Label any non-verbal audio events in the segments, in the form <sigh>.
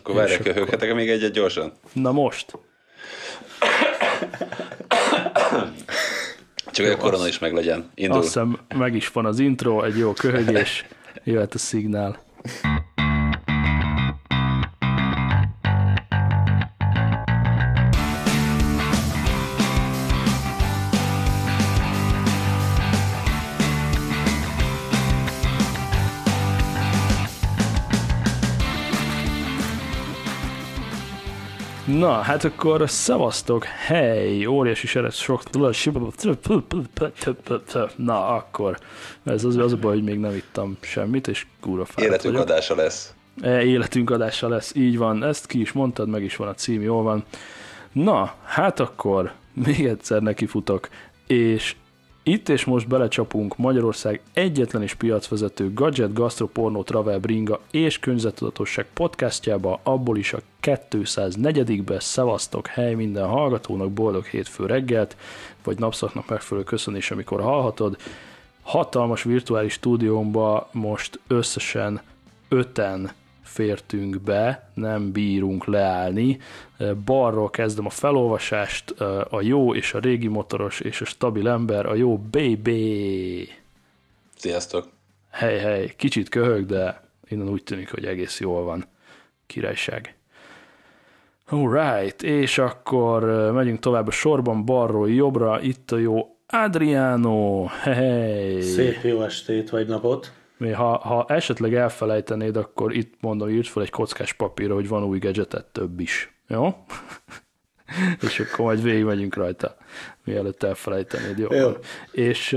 Akkor várják, köhöghetek még egyet gyorsan? Na most. Csak hogy a korona is meg legyen. Indul. Azt hiszem meg is van az intro, egy jó köhögés, jöhet a szignál. Na, hát akkor szevasztok, hely, óriási seret, sok... Na, akkor, ez az, az a baj, hogy még nem ittam semmit, és kúra fáradt Életünk vagyok. adása lesz. E, életünk adása lesz, így van, ezt ki is mondtad, meg is van a cím, jól van. Na, hát akkor még egyszer nekifutok, és itt és most belecsapunk Magyarország egyetlen és piacvezető gadget, gastro, pornó, travel, bringa és környezettudatosság podcastjába, abból is a 204-be szevasztok, hely minden hallgatónak, boldog hétfő reggelt, vagy napszaknak megfelelő köszönés, amikor hallhatod. Hatalmas virtuális stúdiómba most összesen öten fértünk be, nem bírunk leállni. Balról kezdem a felolvasást, a jó és a régi motoros és a stabil ember, a jó baby. Sziasztok! Hely, hely, kicsit köhög, de innen úgy tűnik, hogy egész jól van. Királyság. Alright, és akkor megyünk tovább a sorban, balról jobbra, itt a jó Adriano, hey. Szép jó estét vagy napot. Ha, ha esetleg elfelejtenéd, akkor itt mondom, írd fel egy kockás papírra, hogy van új gadgetet több is. Jó? <laughs> és akkor majd végigmegyünk rajta, mielőtt elfelejtenéd. Jó. Jó. És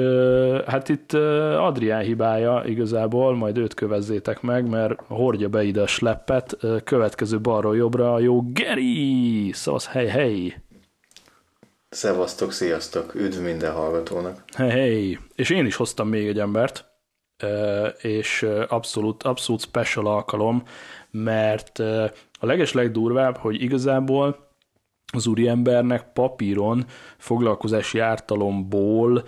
hát itt Adrián hibája igazából, majd őt kövezzétek meg, mert hordja be ide a sleppet, következő balról jobbra a jó Geri! Szóval hely, hely! Szevasztok, sziasztok, üdv minden hallgatónak. Hely, hely! És én is hoztam még egy embert, és abszolút, abszolút special alkalom, mert a leges legdurvább, hogy igazából az úriembernek papíron foglalkozási ártalomból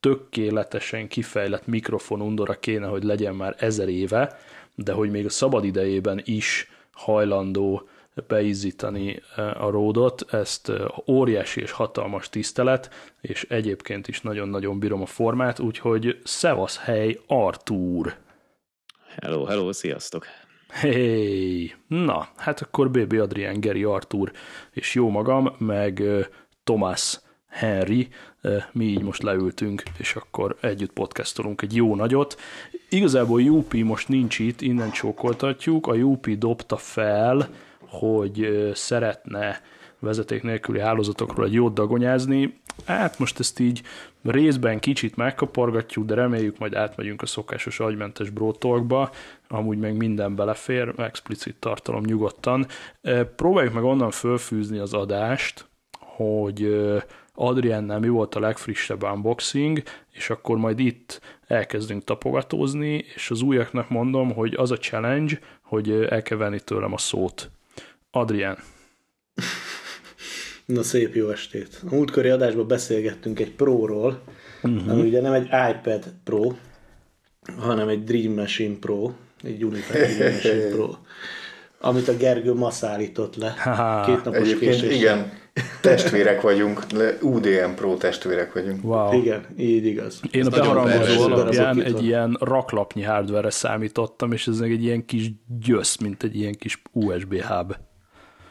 tökéletesen kifejlett mikrofon undora kéne, hogy legyen már ezer éve, de hogy még a szabad idejében is hajlandó beizzítani a ródot, ezt óriási és hatalmas tisztelet, és egyébként is nagyon-nagyon bírom a formát, úgyhogy szevasz hely Artúr! Hello, hello, sziasztok! Hey, na, hát akkor BB Adrián, Geri Artúr és jó magam, meg Thomas Henry, mi így most leültünk, és akkor együtt podcastolunk egy jó nagyot. Igazából UP most nincs itt, innen csókoltatjuk, a UP dobta fel, hogy szeretne vezeték nélküli hálózatokról egy jót dagonyázni. Hát most ezt így részben kicsit megkapargatjuk, de reméljük majd átmegyünk a szokásos agymentes brótolkba, amúgy meg minden belefér, explicit tartalom nyugodtan. Próbáljuk meg onnan fölfűzni az adást, hogy Adriennel mi volt a legfrissebb unboxing, és akkor majd itt elkezdünk tapogatózni, és az újaknak mondom, hogy az a challenge, hogy el kell venni tőlem a szót. Adrián. Na szép jó estét. A múltkori adásban beszélgettünk egy Pro-ról, uh-huh. ami ugye nem egy iPad Pro, hanem egy Dream Machine Pro, egy United Dream <laughs> Machine Pro, amit a Gergő ma szállított le. Haha. Két napos Egyébként késéssel. igen, <laughs> testvérek vagyunk, le- UDM Pro testvérek vagyunk. Wow. Igen, így igaz. Én a nagyon beharangozó alapján egy ilyen raklapnyi hardware számítottam, és ez meg egy ilyen kis gyösz, mint egy ilyen kis USB hub.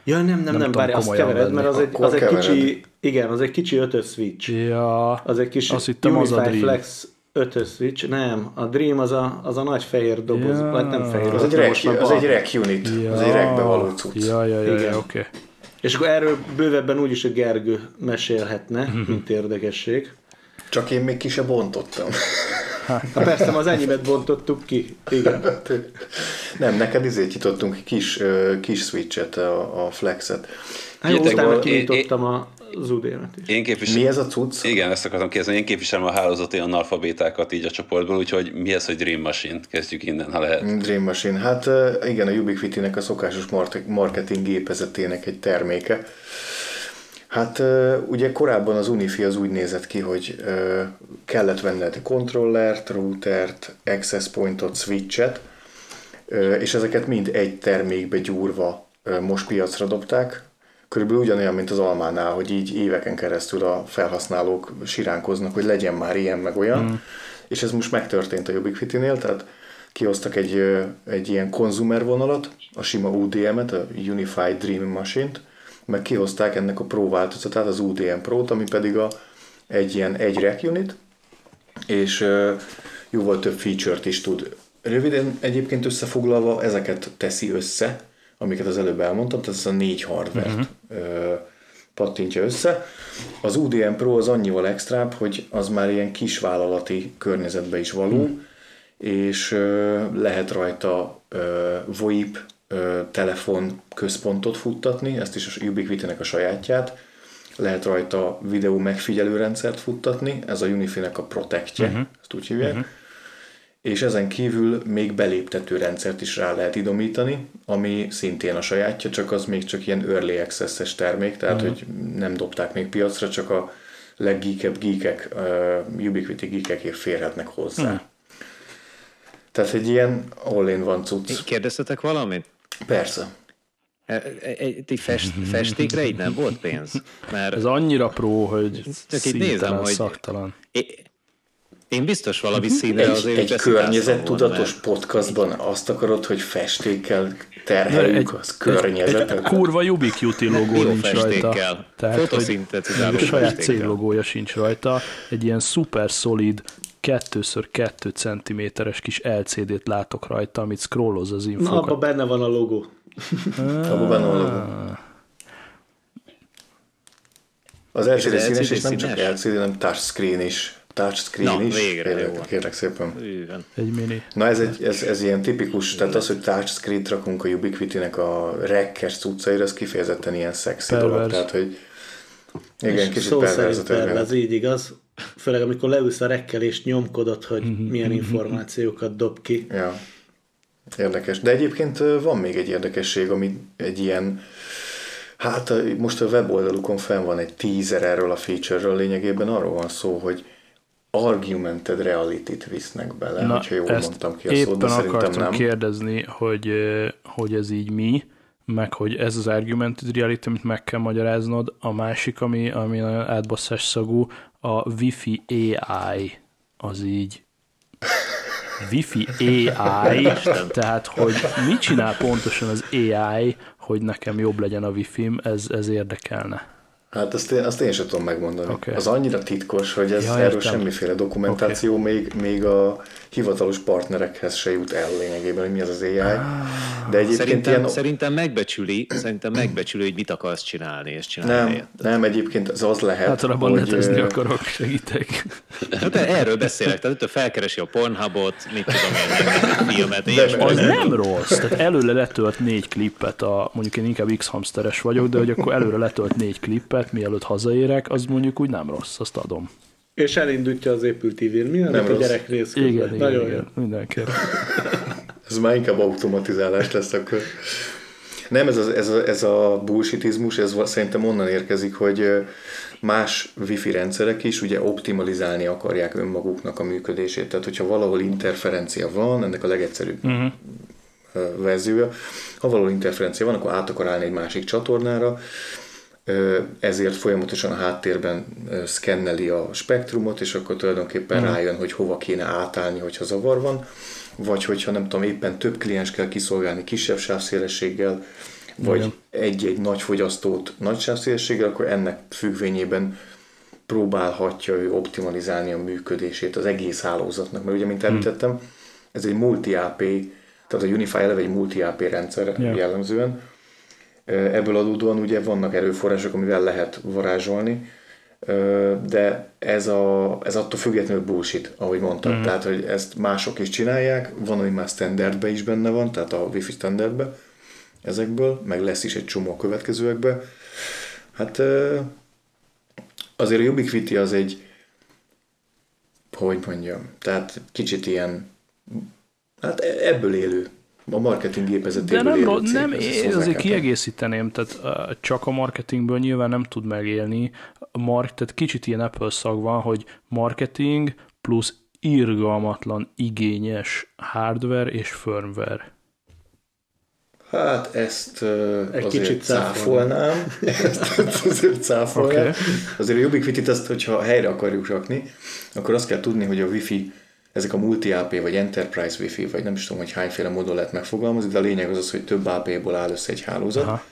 Ja, nem, nem, nem, nem várj, azt kevered, venni. mert az egy, Akkor az egy kicsi, igen, az egy kicsi ötös switch. Ja, Az egy kis azt hittem az a Dream. Flex ötös switch, nem, a Dream az a, az a nagy fehér doboz, Ja. vagy nem fehér, Az egy, már az egy rek unit, az egy rekbe való cucc. Ja, ja, ja, Igen. ja oké. És akkor erről bővebben úgyis a Gergő mesélhetne, mint <laughs> érdekesség. Csak én még ki se bontottam. Na persze, az enyémet bontottuk ki. Igen. Nem, neked izét nyitottunk kis, kis switchet, a, a flexet. Hát jó, utána én- kinyitottam a az udémet is. Én képviselem... Mi ez a cucc? Igen, ezt akartam kérdezni. Én képviselem a hálózati analfabétákat így a csoportból, úgyhogy mi ez, hogy Dream Machine? Kezdjük innen, ha lehet. Dream Machine. Hát igen, a Ubiquiti-nek a szokásos marketing gépezetének egy terméke. Hát ugye korábban az Unifi az úgy nézett ki, hogy kellett venned kontrollert, routert, access pointot, switchet, és ezeket mind egy termékbe gyúrva most piacra dobták, körülbelül ugyanolyan, mint az Almánál, hogy így éveken keresztül a felhasználók siránkoznak, hogy legyen már ilyen meg olyan, mm. és ez most megtörtént a Ubiquiti-nél, tehát kihoztak egy, egy ilyen konzumer vonalat, a sima UDM-et, a Unified Dream Machine-t, meg kihozták ennek a Pro változatát, az UDM Pro-t, ami pedig a, egy ilyen egy rack unit, és ö, jóval több feature-t is tud. Röviden egyébként összefoglalva ezeket teszi össze, amiket az előbb elmondtam, tehát ez a négy hardware uh-huh. pattintja össze. Az UDM Pro az annyival extrább, hogy az már ilyen kisvállalati környezetbe is való, uh-huh. és ö, lehet rajta VoIP telefon központot futtatni, ezt is a Ubiquiti-nek a sajátját, lehet rajta videó megfigyelő rendszert futtatni, ez a Unifi-nek a Protectje, uh-huh. ezt úgy hívják, uh-huh. és ezen kívül még beléptető rendszert is rá lehet idomítani, ami szintén a sajátja, csak az még csak ilyen early access-es termék, tehát uh-huh. hogy nem dobták még piacra, csak a leggeekebb geekek, uh, Ubiquiti geekekért férhetnek hozzá. Uh-huh. Tehát egy ilyen all-in-one cucc. Kérdeztetek valamit? Persze. Egy fest, festékre így nem volt pénz? Mert Ez annyira pró, hogy csak így nézem, hogy szaktalan. Én biztos valami színre egy, azért Egy környezettudatos mert... podcastban azt akarod, hogy festékkel terheljük egy, az környezetet? Egy, egy kurva Ubiquiti logó nincs rajta. Tehát, hogy a saját céllogója sincs rajta. Egy ilyen super szolid 2x2 cm-es kis LCD-t látok rajta, amit scrolloz az infókat. Na, abban benne van a logó. <laughs> Abban benne van a logó. Az LCD színes, és nem csak LCD, hanem touchscreen is. Touchscreen Na, is. végre kérlek, kérlek szépen. Igen. Egy mini. Na ez, egy, ez, ez ilyen tipikus, tehát az, hogy touchscreen-t rakunk a Ubiquiti-nek a rekkes cuccaira, az kifejezetten ilyen szexi dolog. Tehát, hogy igen, kicsit Szó szerint történet. így igaz. Főleg amikor leülsz a rekkel és nyomkodod, hogy milyen információkat dob ki. Ja. Érdekes. De egyébként van még egy érdekesség, ami egy ilyen, hát most a weboldalukon fenn van egy teaser erről a feature-ről, lényegében arról van szó, hogy augmented reality-t visznek bele, Na, hogyha jól ezt mondtam ki a szót, de szerintem nem. kérdezni, hogy, hogy ez így mi, meg hogy ez az argumented reality, amit meg kell magyaráznod, a másik, ami, ami nagyon átbasszás szagú, a Wi-Fi AI, az így Wi-Fi AI, tehát hogy mit csinál pontosan az AI, hogy nekem jobb legyen a Wi-Fi-m, ez, ez érdekelne. Hát azt én, azt én sem tudom megmondani. Oké. Az annyira titkos, hogy ez, Ja, erről értem. semmiféle dokumentáció még, még a hivatalos partnerekhez se jut el lényegében, hogy mi az az AI. De egyébként Szerintem, ilyen... szerintem megbecsüli, szerintem megbecsüli, hogy mit akarsz csinálni, és csinálni Nem, helyett. nem, egyébként az az lehet, Általában hogy... netezni ö, akarok, segítek. Hát de erről beszélek, tehát ő felkeresi a Pornhubot, mit tudom én, egy filmet, ilyesmi. Az nem rossz. Tehát előre letölt négy klippet, a, mondjuk én inkább X-hamsteres vagyok, de hogy akkor előre letölt négy klippet, mielőtt hazaérek, az mondjuk úgy nem rossz, azt adom. És elindítja az Apple TV-n. Mi Nem a rossz. gyerek rész közben? Igen, igen, Nagyon jó. igen, mindenképp. <laughs> Ez már inkább automatizálás lesz akkor. Nem, ez a, ez a, ez a bullshitizmus, ez szerintem onnan érkezik, hogy más wifi rendszerek is ugye optimalizálni akarják önmaguknak a működését. Tehát, hogyha valahol interferencia van, ennek a legegyszerűbb uh-huh. verziója, ha valahol interferencia van, akkor át akar állni egy másik csatornára, ezért folyamatosan a háttérben szkenneli a spektrumot, és akkor tulajdonképpen Mhm. rájön, hogy hova kéne átállni, hogyha zavar van, vagy hogyha nem tudom, éppen több kliens kell kiszolgálni kisebb sávszélességgel, vagy Igen. egy-egy nagy fogyasztót nagy sávszélességgel, akkor ennek függvényében próbálhatja ő optimalizálni a működését az egész hálózatnak, mert ugye, mint Mhm. említettem, ez egy multi-AP, tehát a Unify eleve egy multi-AP rendszer Ja. jellemzően, Ebből adódóan ugye vannak erőforrások, amivel lehet varázsolni, de ez, a, ez attól függetlenül bullshit, ahogy mondtam. Mm. Tehát, hogy ezt mások is csinálják, van, ami már standardbe is benne van, tehát a Wi-Fi standardbe ezekből, meg lesz is egy csomó a következőekbe. Hát azért a Ubiquiti az egy, hogy mondjam, tehát kicsit ilyen, hát e- ebből élő, a marketing De gépezetéből nem, élő ro- cég, nem ezt én azért kiegészíteném, tehát csak a marketingből nyilván nem tud megélni. A Mark, tehát kicsit ilyen Apple szag van, hogy marketing plusz irgalmatlan igényes hardware és firmware. Hát ezt uh, Egy azért kicsit cáfolnám. <laughs> ezt azért cáfolnám. Okay. Azért a Ubiquiti-t azt, hogyha helyre akarjuk rakni, akkor azt kell tudni, hogy a Wi-Fi, ezek a multi-AP vagy Enterprise Wi-Fi, vagy nem is tudom, hogy hányféle módon lehet megfogalmazni, de a lényeg az az, hogy több AP-ból áll össze egy hálózat. Aha.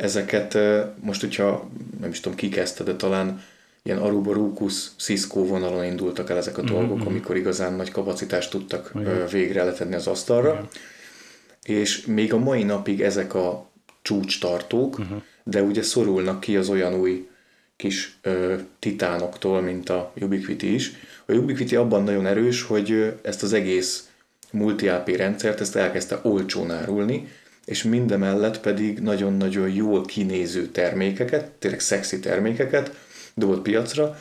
Ezeket most, hogyha nem is tudom, ki kezdte, de talán ilyen Aruba, Rucus, Cisco vonalon indultak el ezek a dolgok, amikor igazán nagy kapacitást tudtak ö, végre letenni az asztalra. És még a mai napig ezek a csúcstartók, uh-huh. de ugye szorulnak ki az olyan új kis ö, titánoktól, mint a Ubiquiti is. A Ubiquiti abban nagyon erős, hogy ezt az egész multi-AP rendszert, ezt elkezdte olcsón árulni, és mindemellett pedig nagyon-nagyon jól kinéző termékeket, tényleg szexi termékeket dobott piacra,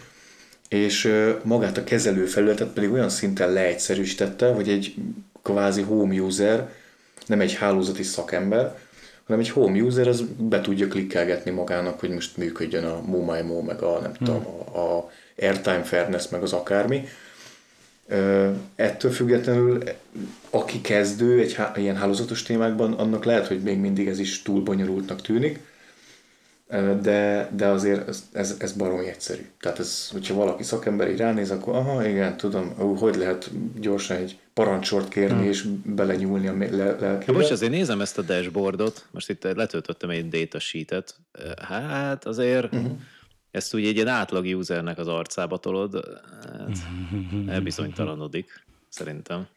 és magát a kezelőfelületet pedig olyan szinten leegyszerűsítette, hogy egy kvázi home user, nem egy hálózati szakember, hanem egy home user az be tudja klikkelgetni magának, hogy most működjön a MoMyMo, meg a nem tudom, a, a Airtime Fairness, meg az akármi. Ettől függetlenül, aki kezdő egy há- ilyen hálózatos témákban, annak lehet, hogy még mindig ez is túl bonyolultnak tűnik, de, de azért ez, ez, ez baromi egyszerű. Tehát ez, hogyha valaki szakember így ránéz, akkor aha, igen, tudom, ó, hogy lehet gyorsan egy parancsort kérni hmm. és belenyúlni a me- le- Ja, lelkébe. most azért nézem ezt a dashboardot, most itt letöltöttem egy datasheetet, hát azért uh-huh. Ezt úgy egy ilyen átlag usernek az arcába tolod, hát <laughs> elbizonytalanodik, szerintem.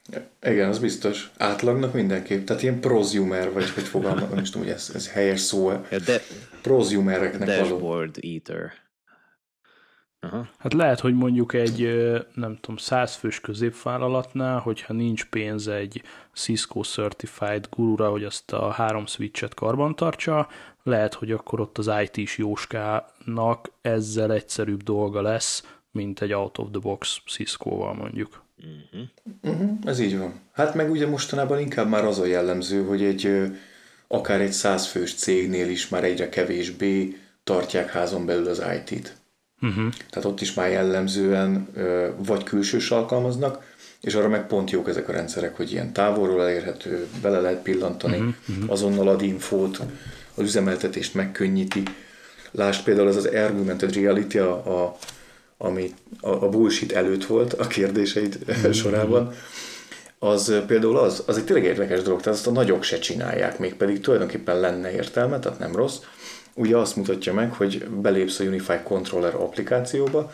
Igen, az biztos. Átlagnak mindenképp. Tehát ilyen prosumer, vagy hogy fogalmaz, nem is tudom, hogy ez, ez helyes szó Ja, de Prosumereknek való. dashboard eater. Aha. Hát lehet, hogy mondjuk egy, nem tudom, százfős középvállalatnál, hogyha nincs pénz egy Cisco Certified gurura, hogy azt a három switchet karbantartsa, lehet, hogy akkor ott az IT-s jóskának ezzel egyszerűbb dolga lesz, mint egy out of the box Cisco-val mondjuk. Uh-huh, ez így van. Hát meg ugye mostanában inkább már az a jellemző, hogy egy akár egy százfős cégnél is már egyre kevésbé tartják házon belül az IT-t. Uh-huh. Tehát ott is már jellemzően vagy külsős alkalmaznak, és arra meg pont jók ezek a rendszerek, hogy ilyen távolról elérhető, bele lehet pillantani, uh-huh. azonnal ad infót, az üzemeltetést megkönnyíti. Lásd például ez az Argumented Reality, a, a, ami a, a bullshit előtt volt a kérdéseid uh-huh. <laughs> sorában, az például az, az egy tényleg érdekes dolog, tehát azt a nagyok se csinálják, még pedig tulajdonképpen lenne értelme, tehát nem rossz. Ugye azt mutatja meg, hogy belépsz a Unify Controller applikációba,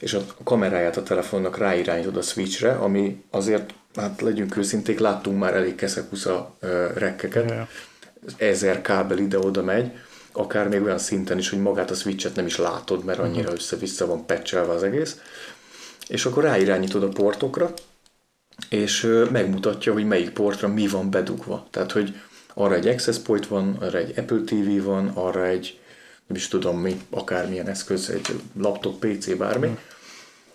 és a kameráját a telefonnak ráirányítod a switchre, ami azért, hát legyünk őszinték, láttunk már elég keszekusza rekkeket, Ja. Ezer kábel ide-oda megy, akár még olyan szinten is, hogy magát a switchet nem is látod, mert annyira össze-vissza van patchelve az egész, és akkor ráirányítod a portokra, és megmutatja, hogy melyik portra mi van bedugva. Tehát, hogy arra egy access point van, arra egy Apple TV van, arra egy, nem is tudom mi, akármilyen eszköz, egy laptop, PC, bármi, mm.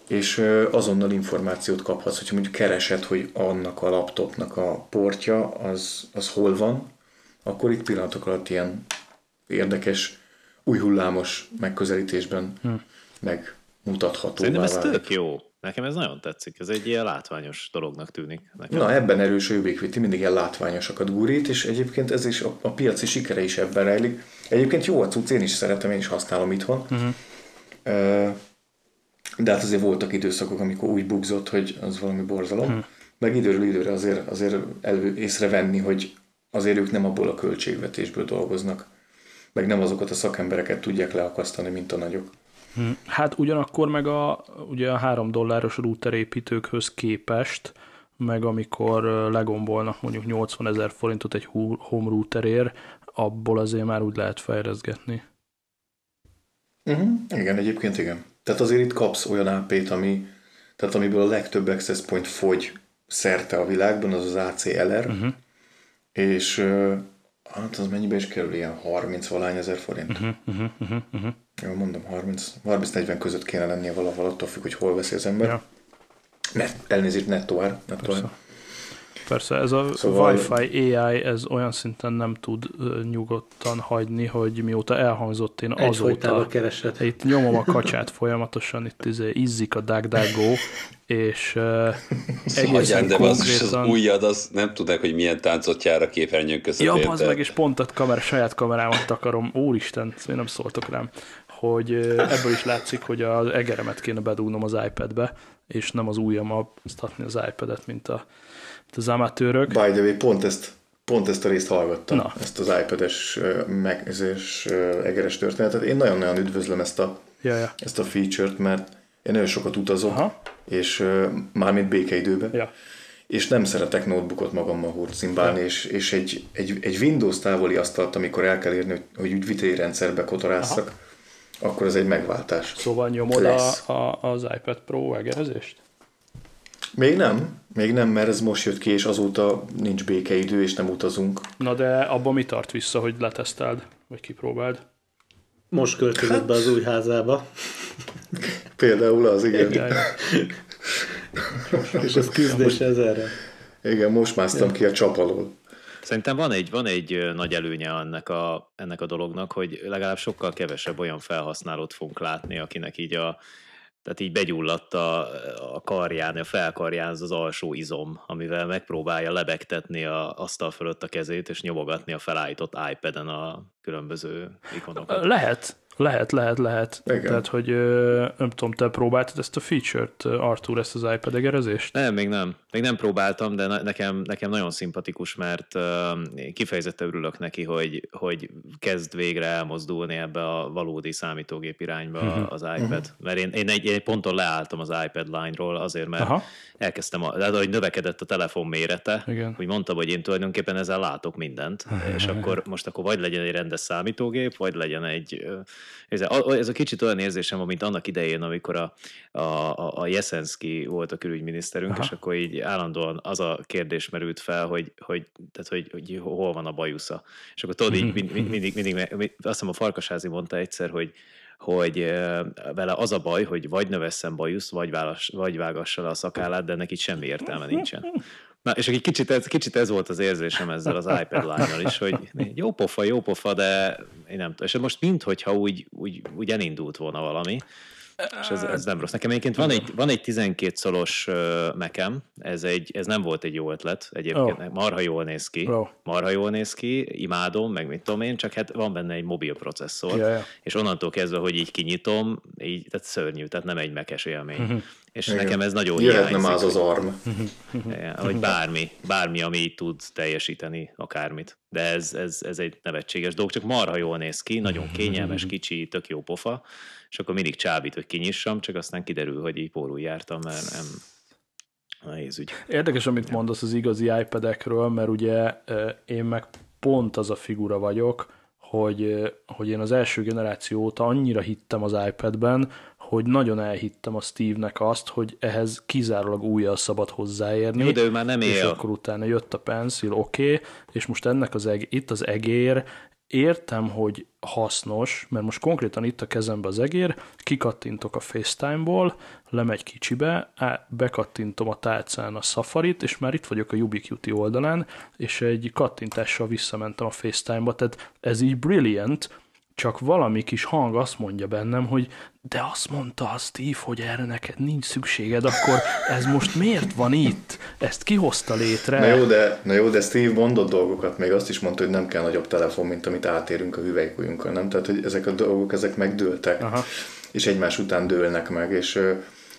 és azonnal információt kaphatsz, hogyha mondjuk keresed, hogy annak a laptopnak a portja, az, az hol van, akkor itt pillanatok alatt ilyen érdekes, új hullámos megközelítésben hm. megmutathatóvá Szerintem ez válik. tök jó. Nekem ez nagyon tetszik. Ez egy ilyen látványos dolognak tűnik. Nekem. Na, ebben erős a Ubiquiti, mindig ilyen látványosakat gurít, és egyébként ez is a, a piaci sikere is ebben rejlik. Egyébként jó a cucc, én is szeretem, én is használom itthon. Uh-huh. De hát azért voltak időszakok, amikor úgy bugzott, hogy az valami borzalom. Uh-huh. Meg időről időre azért, azért elő észrevenni, hogy azért ők nem abból a költségvetésből dolgoznak. Meg nem azokat a szakembereket tudják leakasztani, mint a nagyok. Hát ugyanakkor meg a, ugye a 3 dolláros routerépítőkhöz képest, meg amikor legombolnak mondjuk 80 ezer forintot egy home routerért, abból azért már úgy lehet fejleszgetni. Uh-huh. Igen, egyébként igen. Tehát azért itt kapsz olyan AP-t, ami, tehát amiből a legtöbb access point fogy szerte a világban, az az ACLR, uh-huh. És hát az mennyibe is kerül, ilyen 30 valány ezer forint. Uh-huh, uh-huh, uh-huh. Jó, mondom, 30 30-40 között kéne lennie valahol, attól függ, hogy hol veszi az ember. Ja. Net, elnézést, nettó ár. Persze, ez a Szóval-. Wi-Fi AI, ez olyan szinten nem tud nyugodtan hagyni, hogy mióta elhangzott én azóta keresed. itt nyomom a kacsát folyamatosan, itt izé, izzik a DuckDuckGo, és uh, egészen Hagyján, de az, is az konkrétan... ujjad, az nem tudnak, hogy milyen táncot jár a képernyőn között. Ja, az meg, és pont a kamera, saját kamerámat takarom. Úristen, még nem szóltok rám. Hogy ebből is látszik, hogy az egeremet kéne bedugnom az iPad-be, és nem az ujjammal basztatni az iPad-et, mint, a, az amatőrök. By the way, pont ezt, pont ezt a részt hallgattam, Na. Ezt az iPad-es meg, egeres történetet. Én nagyon-nagyon üdvözlöm ezt a, Ja, ja. ezt a feature-t, mert én nagyon sokat utazok, Aha. és mármint békeidőben, Ja. és nem szeretek notebookot magammal hurcimbálni, és, és egy, egy, egy Windows távoli asztalt, amikor el kell érni, hogy, hogy ügyviteli rendszerbe kotorásszak, akkor ez egy megváltás. Szóval nyomod Lesz. a, a, az iPad Pro egerezést? Még nem, még nem, mert ez most jött ki, és azóta nincs békeidő, és nem utazunk. Na de abban mi tart vissza, hogy leteszteld, vagy kipróbáld? Most költözött be az új házába, Például az, igen. Ja, <laughs> ja. és ez küzdés ezerre. Igen, most másztam ki a csap alól. Szerintem van egy, van egy nagy előnye ennek a, ennek a dolognak, hogy legalább sokkal kevesebb olyan felhasználót fogunk látni, akinek így a, tehát így begyulladt a, a karján, a felkarján az, az alsó izom, amivel megpróbálja lebegtetni a asztal fölött a kezét, és nyomogatni a felállított iPad-en a különböző ikonokat. Lehet, lehet, lehet, lehet. Igen. Tehát, hogy nem tudom, te próbáltad ezt a feature-t, Artur, ezt az iPad egerezést? Nem, még nem. Még nem próbáltam, de ne- nekem, nekem nagyon szimpatikus, mert kifejezetten örülök neki, hogy, hogy kezd végre elmozdulni ebbe a valódi számítógép irányba Mhm. az iPad. Mert én, én, egy, én egy ponton leálltam az iPad line-ról azért, mert Aha. elkezdtem, a, de hogy növekedett a telefon mérete, Igen. hogy mondtam, hogy én tulajdonképpen ezzel látok mindent, <laughs> és akkor most akkor vagy legyen egy rendes számítógép, vagy legyen egy... Ez a, ez a kicsit olyan érzésem van, mint annak idején, amikor a, a, a, Jeszenszki volt a külügyminiszterünk, Aha. és akkor így állandóan az a kérdés merült fel, hogy, hogy, tehát, hogy, hogy hol van a bajusza. És akkor tudod, így mind- mind- mindig, mindig, azt hiszem a Farkasházi mondta egyszer, hogy hogy vele az a baj, hogy vagy növesszen bajusz, vagy, válass, vagy vágassa le a szakállát, de neki semmi értelme nincsen. Na, és egy kicsit ez, kicsit ez volt az érzésem ezzel az iPad line is, hogy jó pofa, jó pofa, de én nem tudom. És most minthogyha úgy, úgy, úgy elindult volna valami, és ez, ez nem rossz. Nekem egyébként van egy, van egy 12 szolos uh, mekem, ez, egy, ez nem volt egy jó ötlet, egyébként Ó. marha jól néz ki, Ó. marha jól néz ki, imádom, meg mit tudom én, csak hát van benne egy mobil processzor, Ja, ja. és onnantól kezdve, hogy így kinyitom, így, tehát szörnyű, tehát nem egy mekes élmény. És Igen. nekem ez nagyon Jöhetne hiányzik. már az az arm. <laughs> Vagy bármi, bármi, ami tud teljesíteni akármit. De ez, ez, ez egy nevetséges dolog, csak marha jól néz ki, nagyon kényelmes, kicsi, tök jó pofa, és akkor mindig csábít, hogy kinyissam, csak aztán kiderül, hogy így pórul jártam, mert nem nehéz ügy. Érdekes, amit mondasz az igazi iPad-ekről, mert ugye én meg pont az a figura vagyok, hogy, hogy én az első generáció óta annyira hittem az iPad-ben, hogy nagyon elhittem a Steve-nek azt, hogy ehhez kizárólag újjal szabad hozzáérni. Jó, de ő már nem és él. akkor utána jött a pencil, oké, okay, és most ennek az eg- itt az egér, értem, hogy hasznos, mert most konkrétan itt a kezembe az egér, kikattintok a FaceTime-ból, lemegy kicsibe, bekattintom a tálcán a Safari-t, és már itt vagyok a Ubiquiti oldalán, és egy kattintással visszamentem a FaceTime-ba, tehát ez így brilliant, csak valami kis hang azt mondja bennem, hogy de azt mondta a Steve, hogy erre neked nincs szükséged, akkor ez most miért van itt? Ezt kihozta létre? Na jó, de, na jó, de Steve mondott dolgokat, még azt is mondta, hogy nem kell nagyobb telefon, mint amit átérünk a hüvelykujjunkkal, nem? Tehát, hogy ezek a dolgok, ezek megdőltek, Aha. és egymás után dőlnek meg, és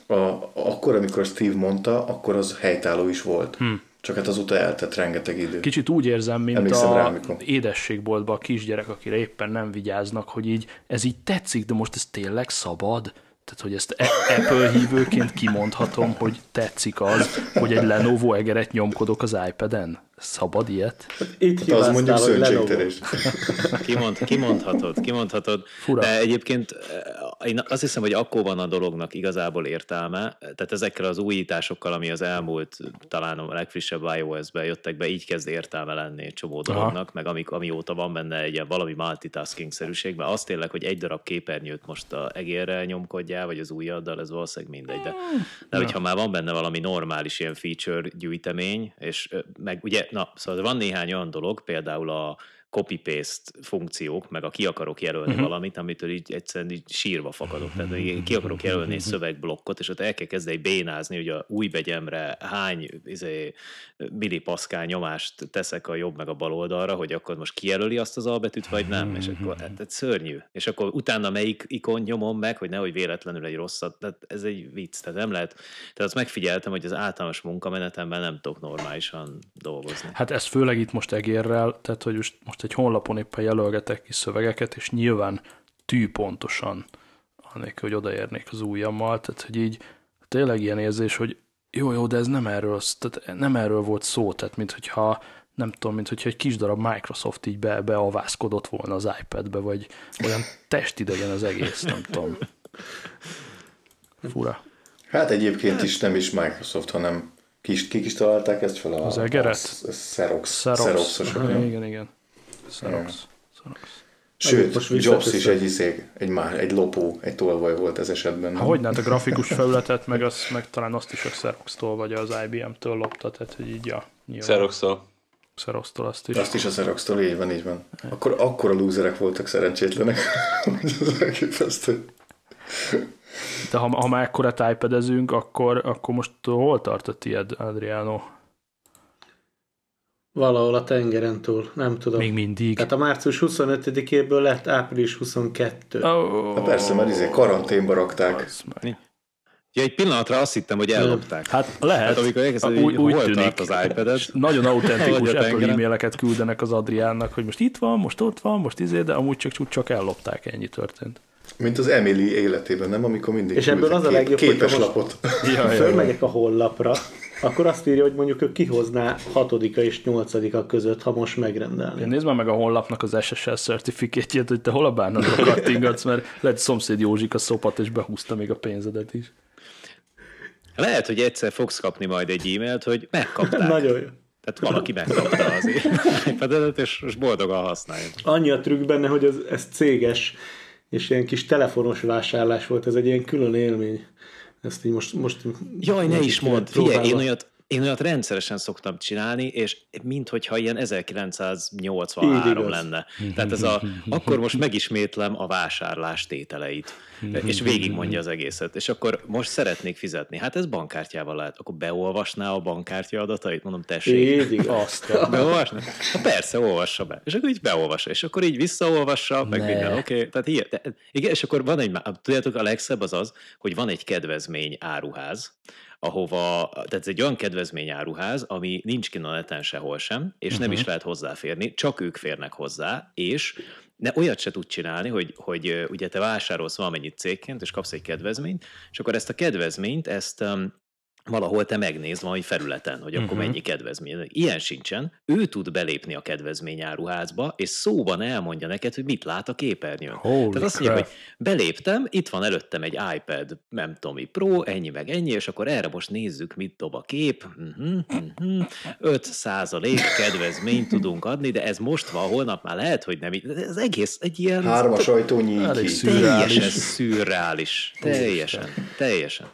a, akkor, amikor Steve mondta, akkor az helytálló is volt. Hm. Csak hát azóta eltett rengeteg idő. Kicsit úgy érzem, mint Emlékszem a rá, amikor. édességboltban a kisgyerek, akire éppen nem vigyáznak, hogy így ez így tetszik, de most ez tényleg szabad? Tehát, hogy ezt A- Apple hívőként kimondhatom, hogy tetszik az, hogy egy Lenovo egeret nyomkodok az iPad-en? Szabad ilyet? Itt Hát az mondjuk szöntségtörés. Kimond, kimondhatod, kimondhatod. Fura. De egyébként én azt hiszem, hogy akkor van a dolognak igazából értelme, tehát ezekkel az újításokkal, ami az elmúlt, talán a legfrissebb iOS-be jöttek be, így kezd értelme lenni egy csomó dolognak, Aha. meg amik, amióta van benne egy ilyen valami multitasking-szerűség, mert az tényleg, hogy egy darab képernyőt most a egérre nyomkodjál, vagy az ujjaddal, ez valószínűleg mindegy, de, de hogyha már van benne valami normális ilyen feature gyűjtemény, és meg ugye, na, szóval van néhány olyan dolog, például a copy-paste funkciók, meg a ki akarok jelölni uh-huh. valamit, amitől így egyszerűen így sírva fakadok. Tehát így ki akarok jelölni egy szövegblokkot, és ott el kell kezdeni bénázni, hogy a új begyemre hány izé, millipaszkál nyomást teszek a jobb meg a bal oldalra, hogy akkor most kijelöli azt az albetűt, vagy nem, és akkor hát, ez szörnyű. És akkor utána melyik ikon nyomom meg, hogy nehogy véletlenül egy rosszat, tehát ez egy vicc, tehát nem lehet. Tehát azt megfigyeltem, hogy az általános munkamenetemben nem tudok normálisan dolgozni. Hát ez főleg itt most egérrel, tehát hogy most, most egy honlapon éppen jelölgetek ki szövegeket, és nyilván tűpontosan, anélkül, hogy odaérnék az ujjammal, tehát hogy így tényleg ilyen érzés, hogy jó, jó, de ez nem erről, tehát nem erről volt szó, tehát mint hogyha nem tudom, mint hogyha egy kis darab Microsoft így be, beavászkodott volna az iPad-be, vagy olyan testidegen az egész, nem tudom. Fura. Hát egyébként is nem is Microsoft, hanem kis, kik is találták ezt fel? A, az egeret? A Xerox. Xerox. Xerox igen, igen. Xerox. Xerox. Sőt, most Jobs is egy, iszék, egy, már, egy lopó, egy tolvaj volt ez esetben. Ha hogy hát a grafikus <laughs> felületet, meg, az, meg talán azt is a Xerox-tól, vagy az IBM-től lopta, tehát hogy így, ja. Xerox-tól. Xerox-tól azt is. Azt is a Xerox-tól, így van, így van. Akkor, akkor a lúzerek voltak szerencsétlenek. <laughs> De ha, ha már ekkorát iPad-ezünk, akkor, akkor most hol tart a tied, Adriano? Valahol a tengeren túl, nem tudom. Még mindig. Tehát a március 25-éből lett április 22. Oh, Na persze, mert izé karanténba rakták. Ja, egy pillanatra azt hittem, hogy ellopták. Hát lehet. Hát amikor elkezded, úgy, úgy hol tűnik, az ipad Nagyon autentikus Apple e-maileket küldenek az Adriánnak, hogy most itt van, most ott van, most izé, de amúgy csak, csak ellopták, ennyi történt. Mint az Emily életében, nem? Amikor mindig És ebből az a legjobb, képes lapot. Ja, fölmegyek a hollapra, akkor azt írja, hogy mondjuk ő kihozná hatodika és nyolcadika között, ha most megrendelni. Nézd már meg a honlapnak az SSL certifikátjét, hogy te hol a bánatba kattingatsz, <laughs> mert lehet szomszéd Józsika szopat, és behúzta még a pénzedet is. Lehet, hogy egyszer fogsz kapni majd egy e-mailt, hogy megkapták. <laughs> Nagyon jó. Tehát valaki megkapta az iPad-et, és most boldogan használja. Annyi a trükk benne, hogy ez, ez céges, és ilyen kis telefonos vásárlás volt, ez egy ilyen külön élmény. Ezt így most... most Jaj, ne is mondd, figyelj, én olyat, én olyat rendszeresen szoktam csinálni, és minthogyha ilyen 1983 lenne. Tehát ez a, akkor most megismétlem a vásárlás tételeit, <laughs> és végigmondja az egészet. És akkor most szeretnék fizetni. Hát ez bankkártyával lehet. Akkor beolvasná a bankkártya adatait? Mondom, tessék. Így azt. <laughs> Beolvasna? Ha persze, olvassa be. És akkor így beolvassa. És akkor így visszaolvassa, meg ne. minden, oké. Okay. Tehát ilyen, de, igen, és akkor van egy, tudjátok, a legszebb az az, hogy van egy kedvezmény áruház, ahova, tehát ez egy olyan kedvezményáruház, ami nincs kint a neten sehol sem, és uh-huh. nem is mhm. lehet hozzáférni, csak ők férnek hozzá, és ne, olyat se tud csinálni, hogy, hogy ugye te vásárolsz valamennyit cégként, és kapsz egy kedvezményt, és akkor ezt a kedvezményt, ezt um, valahol te megnézd valami felületen, hogy akkor uh-huh. mennyi kedvezmény. Ilyen sincsen. Ő tud belépni a kedvezményáruházba, és szóban elmondja neked, hogy mit lát a képernyőn. Holy Tehát azt mondja, hogy beléptem, itt van előttem egy iPad, nem tudom Pro, ennyi meg ennyi, és akkor erre most nézzük, mit dob a kép. Uh-huh, uh-huh. 5 százalék kedvezményt tudunk adni, de ez most van, holnap már lehet, hogy nem. Ez egész egy ilyen... Hármas ajtó Teljesen szürreális. Teljesen, teljesen.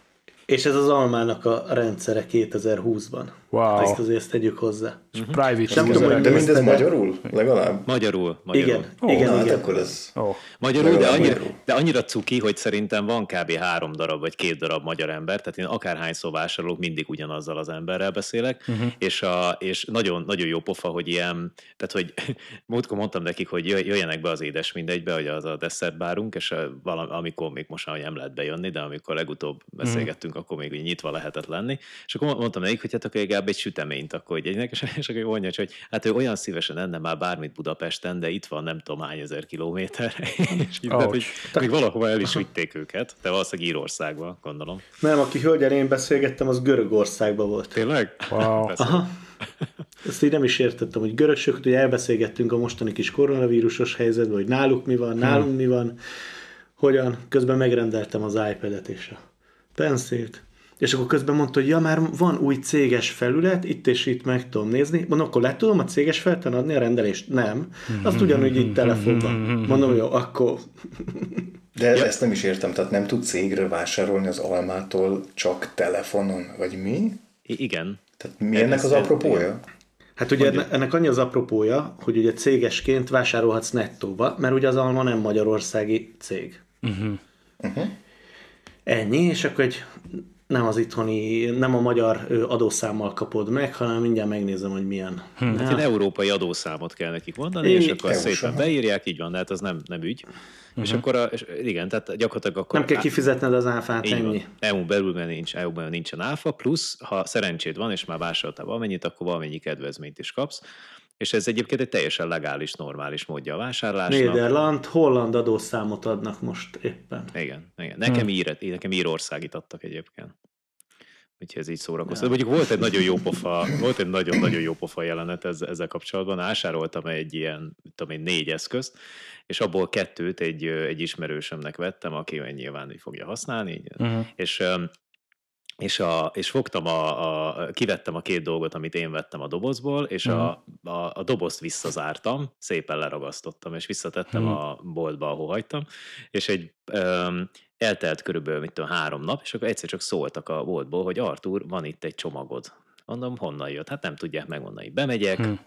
És ez az almának a rendszere 2020-ban. Wow. Ezt azért ezt tegyük hozzá. Uh-huh. Private nem tudom, hogy de mindez magyarul? Legalább? Magyarul. magyarul. Igen, oh, igen, na, igen. Hát akkor ez... Oh. Magyarul, de annyira, de annyira cuki, hogy szerintem van kb. három darab vagy két darab magyar ember, tehát én akárhányszor vásárolok, mindig ugyanazzal az emberrel beszélek, uh-huh. és, a, és nagyon, nagyon jó pofa, hogy ilyen, tehát hogy <laughs> múltkor mondtam nekik, hogy jöjjenek be az édes mindegybe, hogy az a desszertbárunk, és valami, amikor még most már nem lehet bejönni, de amikor legutóbb beszélgettünk, uh-huh. Akkor még nyitva lehetett lenni, és akkor mondtam nekik, hogy hát akkor legalább egy süteményt akkor egynek, és, <laughs> és akkor mondja, hogy hát ő olyan szívesen enne már bármit Budapesten, de itt van nem tudom hány ezer kilométer, <laughs> és így, hogy még valahova el is vitték őket, de valószínűleg Írországba, gondolom. Nem, aki hölgyel én beszélgettem, az Görögországban volt. Tényleg? Wow. Aha. Ezt így nem is értettem, hogy görögsök, hogy elbeszélgettünk a mostani kis koronavírusos helyzetben, hogy náluk mi van, nálunk hmm. mi van, hogyan, közben megrendeltem az iPad-et és a pencilt, és akkor közben mondta, hogy ja, már van új céges felület, itt és itt meg tudom nézni. Mondom, akkor le tudom a céges felten adni a rendelést? Nem. Azt ugyanúgy itt telefonban. Mondom, jó, akkor De ja. ezt nem is értem, tehát nem tud cégre vásárolni az almától csak telefonon, vagy mi? I- igen. Tehát mi ennek az apropója? Hát ugye Mondjuk. ennek annyi az apropója, hogy ugye cégesként vásárolhatsz nettóba, mert ugye az Alma nem magyarországi cég. Uh-huh. Uh-huh. Ennyi, és akkor egy nem az itthoni, nem a magyar adószámmal kapod meg, hanem mindjárt megnézem, hogy milyen. Hmm. Hát egy európai adószámot kell nekik mondani, Én és akkor szépen beírják, így van, de hát az nem, nem ügy. Uh-huh. És akkor, a, és igen, tehát gyakorlatilag akkor... Nem kell kifizetned az áfát, ennyi. EU belül nincs, EU-ban nincsen áfa, plusz ha szerencséd van, és már vásároltál valamennyit, akkor valamennyi kedvezményt is kapsz. És ez egyébként egy teljesen legális, normális módja a vásárlásnak. Néderland, holland adószámot adnak most éppen. Igen, igen. Nekem, hmm. ír, nekem Írországit adtak egyébként. Úgyhogy ez így szórakoztat. Mondjuk volt egy nagyon jó pofa, volt egy nagyon-nagyon jó pofa jelenet ezzel kapcsolatban. Ásároltam egy ilyen, tudom én, négy eszközt, és abból kettőt egy, egy ismerősömnek vettem, aki nyilván így fogja használni, uh-huh. és és, a, és fogtam a, a, kivettem a két dolgot, amit én vettem a dobozból, és uh-huh. a, a, a dobozt visszazártam, szépen leragasztottam, és visszatettem uh-huh. a boltba, ahol hagytam, és egy um, eltelt körülbelül, mit tudom, három nap, és akkor egyszer csak szóltak a boltból, hogy Artur, van itt egy csomagod. Mondom, honnan jött? Hát nem tudják megmondani. Bemegyek, uh-huh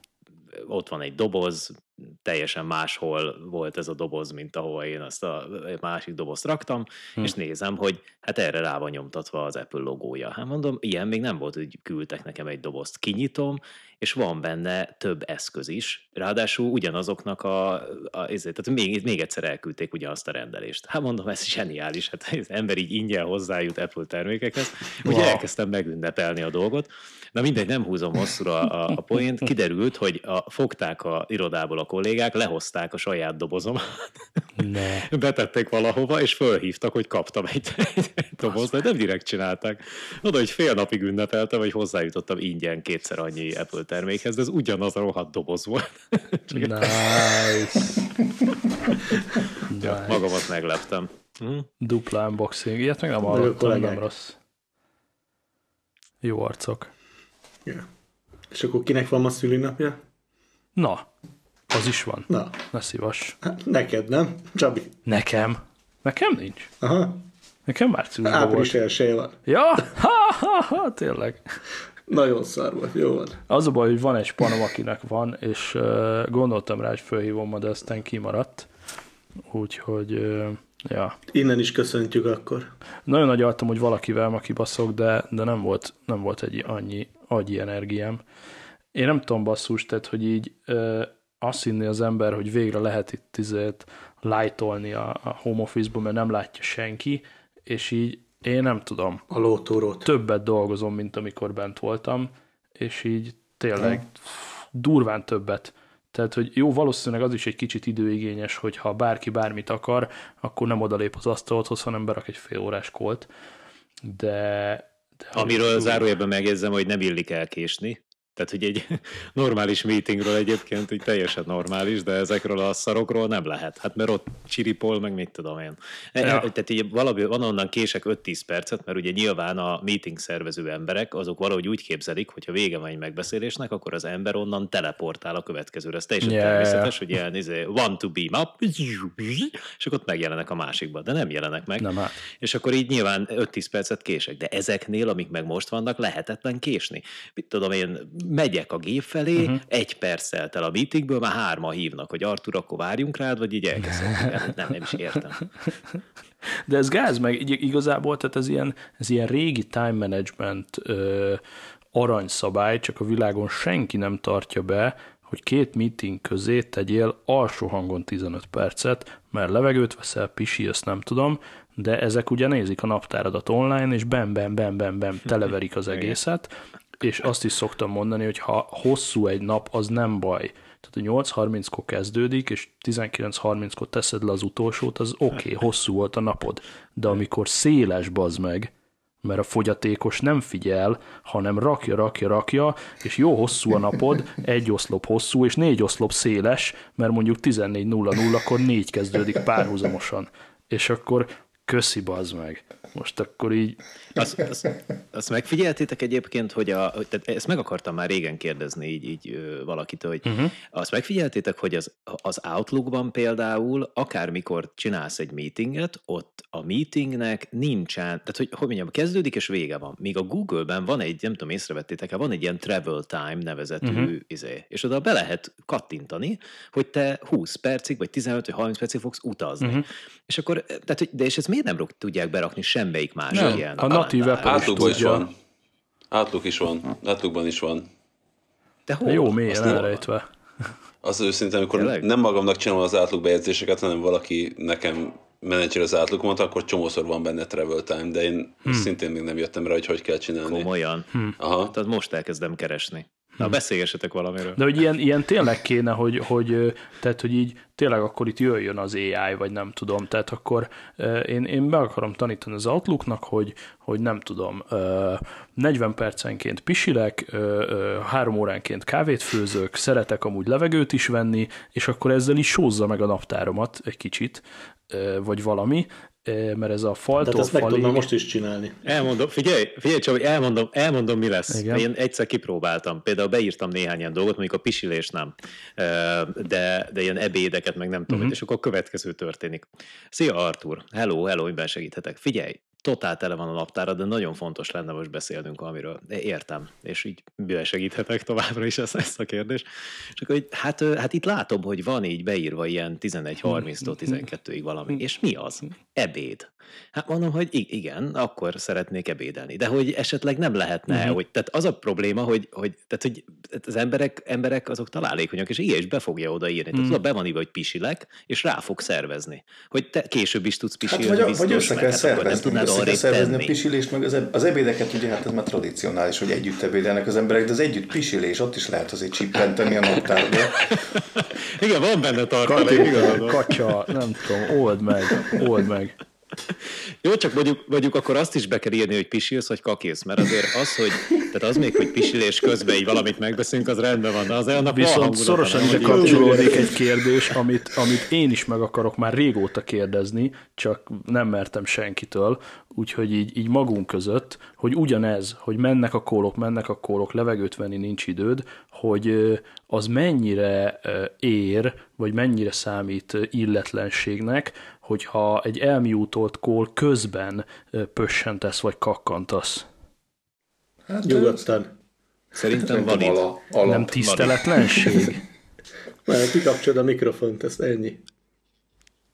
ott van egy doboz, teljesen máshol volt ez a doboz, mint ahova én azt a másik dobozt raktam, hm. és nézem, hogy hát erre rá van nyomtatva az Apple logója. Hát mondom, ilyen még nem volt, hogy küldtek nekem egy dobozt. Kinyitom, és van benne több eszköz is, ráadásul ugyanazoknak a, a ezért, tehát még, még egyszer elküldték ugyanazt a rendelést. Hát mondom, ez zseniális, hát az ember így ingyen hozzájut Apple termékekhez, wow. elkezdtem megünnepelni a dolgot. Na mindegy, nem húzom hosszúra a, a poént, kiderült, hogy a, fogták a irodából a kollégák, lehozták a saját dobozomat, ne. <laughs> betették valahova, és fölhívtak, hogy kaptam egy, egy, dobozt, de nem direkt csinálták. Oda, hogy fél napig ünnepeltem, hogy hozzájutottam ingyen kétszer annyi Apple termékhez, de ez ugyanaz a rohadt doboz volt. <laughs> nice. <laughs> ja, magamat megleptem. Hm? Dupla unboxing, ilyet meg nem hallottam, nem rossz. Jó arcok. Yeah. És akkor kinek van ma szülinapja? Na, az is van. Na. Ne szívas. Hát, neked nem, Csabi? Nekem? Nekem nincs. Aha. Nekem márciusban Április elsője van. Ja? Ha, ha, ha, tényleg. Nagyon szar volt, jó van. Az a baj, hogy van egy spanom, akinek van, és uh, gondoltam rá, hogy fölhívom, de aztán kimaradt. Úgyhogy, uh, ja. Innen is köszöntjük akkor. Nagyon nagy altam, hogy valakivel ma kibaszok, de, de nem, volt, nem volt egy annyi agyi energiám. Én nem tudom basszus, tehát, hogy így uh, azt hinni az ember, hogy végre lehet itt izét lájtolni a, a home office mert nem látja senki, és így én nem tudom. A lótórót. Többet dolgozom, mint amikor bent voltam, és így tényleg durván többet. Tehát, hogy jó, valószínűleg az is egy kicsit időigényes, hogy ha bárki bármit akar, akkor nem odalép az asztalhoz, hanem berak egy fél órás kolt. De, de Amiről zárójelben megjegyzem, hogy nem illik elkésni, tehát, hogy egy <laughs> normális meetingről egyébként hogy teljesen normális, de ezekről a szarokról nem lehet. Hát mert ott csiripol, meg mit tudom én. E, ja. Tehát így valami, van onnan kések 5-10 percet, mert ugye nyilván a meeting szervező emberek, azok valahogy úgy képzelik, hogy ha vége van egy megbeszélésnek, akkor az ember onnan teleportál a következőre. Ez teljesen yeah, természetes, hogy ilyen izé, one to beam up, és akkor ott megjelenek a másikba, de nem jelenek meg. Nem, hát. És akkor így nyilván 5-10 percet kések. De ezeknél, amik meg most vannak, lehetetlen késni. Mit tudom én, megyek a gép felé, uh-huh. egy perc el a meetingből, már hárma hívnak, hogy Artur, akkor várjunk rád, vagy így elkezdem. nem, nem is értem. De ez gáz, meg igazából, tehát ez ilyen, ez ilyen régi time management ö, aranyszabály, csak a világon senki nem tartja be, hogy két meeting közé tegyél alsó hangon 15 percet, mert levegőt veszel, pisi, ezt nem tudom, de ezek ugye nézik a naptáradat online, és bem, bem, bem, bem, bem, televerik az egészet, és azt is szoktam mondani, hogy ha hosszú egy nap, az nem baj. Tehát a 8.30-kor kezdődik, és 19.30-kor teszed le az utolsót, az oké, okay, hosszú volt a napod. De amikor széles bazd meg, mert a fogyatékos nem figyel, hanem rakja, rakja, rakja, és jó hosszú a napod, egy oszlop hosszú, és négy oszlop széles, mert mondjuk 14.00-kor négy kezdődik párhuzamosan és akkor köszi bazd meg. Most akkor így... Azt, azt, azt megfigyeltétek egyébként, hogy a, tehát ezt meg akartam már régen kérdezni így, így valakitől, hogy uh-huh. azt megfigyeltétek, hogy az, az Outlookban például akármikor csinálsz egy meetinget, ott a meetingnek nincsen, tehát hogy, hogy mondjam, kezdődik és vége van. Míg a Google-ben van egy, nem tudom, észrevettétek-e, van egy ilyen travel time nevezetű uh-huh. izé, és oda be lehet kattintani, hogy te 20 percig, vagy 15 vagy 30 percig fogsz utazni. Uh-huh. És akkor, tehát, hogy- de és ezt miért nem tudják berakni semmelyik más Nem, ilyen a natív? Apple is tudja. van. Outlook is van. Outlookban is van. De hol? Jó mélyen elrejtve. Az őszintén, amikor Tényleg? nem magamnak csinálom az Outlook bejegyzéseket, hanem valaki nekem menedzser az Outlookomat, akkor csomószor van benne travel time, de én hmm. szintén még nem jöttem rá, hogy hogy kell csinálni. Komolyan. Aha. Tehát most elkezdem keresni. Na, beszélgessetek valamiről. De hogy ilyen, ilyen tényleg kéne, hogy, hogy, tehát, hogy így tényleg akkor itt jöjjön az AI, vagy nem tudom. Tehát akkor én, én meg akarom tanítani az Outlooknak, hogy, hogy nem tudom, ö, 40 percenként pisilek, ö, ö, három óránként kávét főzök, szeretek amúgy levegőt is venni, és akkor ezzel is sózza meg a naptáromat egy kicsit, vagy valami, mert ez a faltól Tehát ezt meg falig... tudnám most is csinálni. Elmondom, figyelj, figyelj csak, hogy elmondom, elmondom, mi lesz. Igen. Én egyszer kipróbáltam. Például beírtam néhány ilyen dolgot, mondjuk a pisilés nem, de, de ilyen ebédeket, meg nem tudom, uh-huh. és akkor a következő történik. Szia Artur, hello, hello, miben segíthetek? Figyelj, totál tele van a naptára, de nagyon fontos lenne most beszélnünk valamiről. Értem, és így miben segíthetek továbbra is ezt, ezt a kérdést. És akkor így, hát, hát itt látom, hogy van így beírva ilyen 11.30-tól 12-ig valami. <laughs> És mi az? Ebéd. Hát mondom, hogy igen, akkor szeretnék ebédelni. De hogy esetleg nem lehetne, uh-huh. hogy tehát az a probléma, hogy, hogy, tehát, hogy az emberek, emberek azok találékonyak, és ilyen is be fogja odaírni. Tehát Mhm. be van írva, hogy pisilek, és rá fog szervezni. Hogy te később is tudsz Hát pisilni, vagy, biztos, vagy össze kell hát szervezni, tudnád össze kell szervezni a pisilést, meg az, eb- az ebédeket, ugye hát ez már tradicionális, hogy együtt ebédelnek az emberek, de az együtt pisilés, ott is lehet azért csippenteni a naptárba. Igen, van benne tartalék, igazad Katya, van. katya, nem tudom, old meg, old meg. Jó, csak mondjuk, mondjuk akkor azt is be kell írni, hogy pisilsz, vagy kakész, mert azért az, hogy, tehát az még, hogy pisilés közben így valamit megbeszélünk, az rendben van, de az annak Viszont szorosan ide kapcsolódik egy kérdés, amit, amit én is meg akarok már régóta kérdezni, csak nem mertem senkitől, úgyhogy így, így magunk között, hogy ugyanez, hogy mennek a kólok, mennek a kólok, levegőt venni nincs időd, hogy az mennyire ér, vagy mennyire számít illetlenségnek, hogyha egy elmiútolt kól közben pössentesz, vagy kakkantasz. Hát, Nyugodtan. Szerintem valid. ala. Nem tiszteletlenség? <laughs> Mert kikapcsolod a mikrofont, ezt ennyi.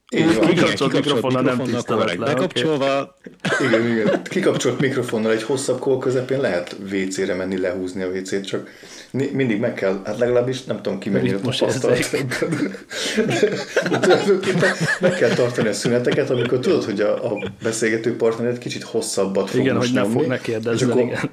Van. Kikapcsolt mikrofonnal nem tiszteletlen. Bekapcsolva, Igen, igen. Kikapcsolt mikrofonnal egy hosszabb kól közepén lehet WC-re menni, lehúzni a WC-t, csak mindig meg kell, hát legalábbis nem tudom ki mennyire tapasztalt. De <laughs> tulajdonképpen meg kell tartani a szüneteket, amikor tudod, hogy a, a beszélgető partnered kicsit hosszabbat fog Igen, most hogy ne, fog, ne és kérdezzen, akkor- igen.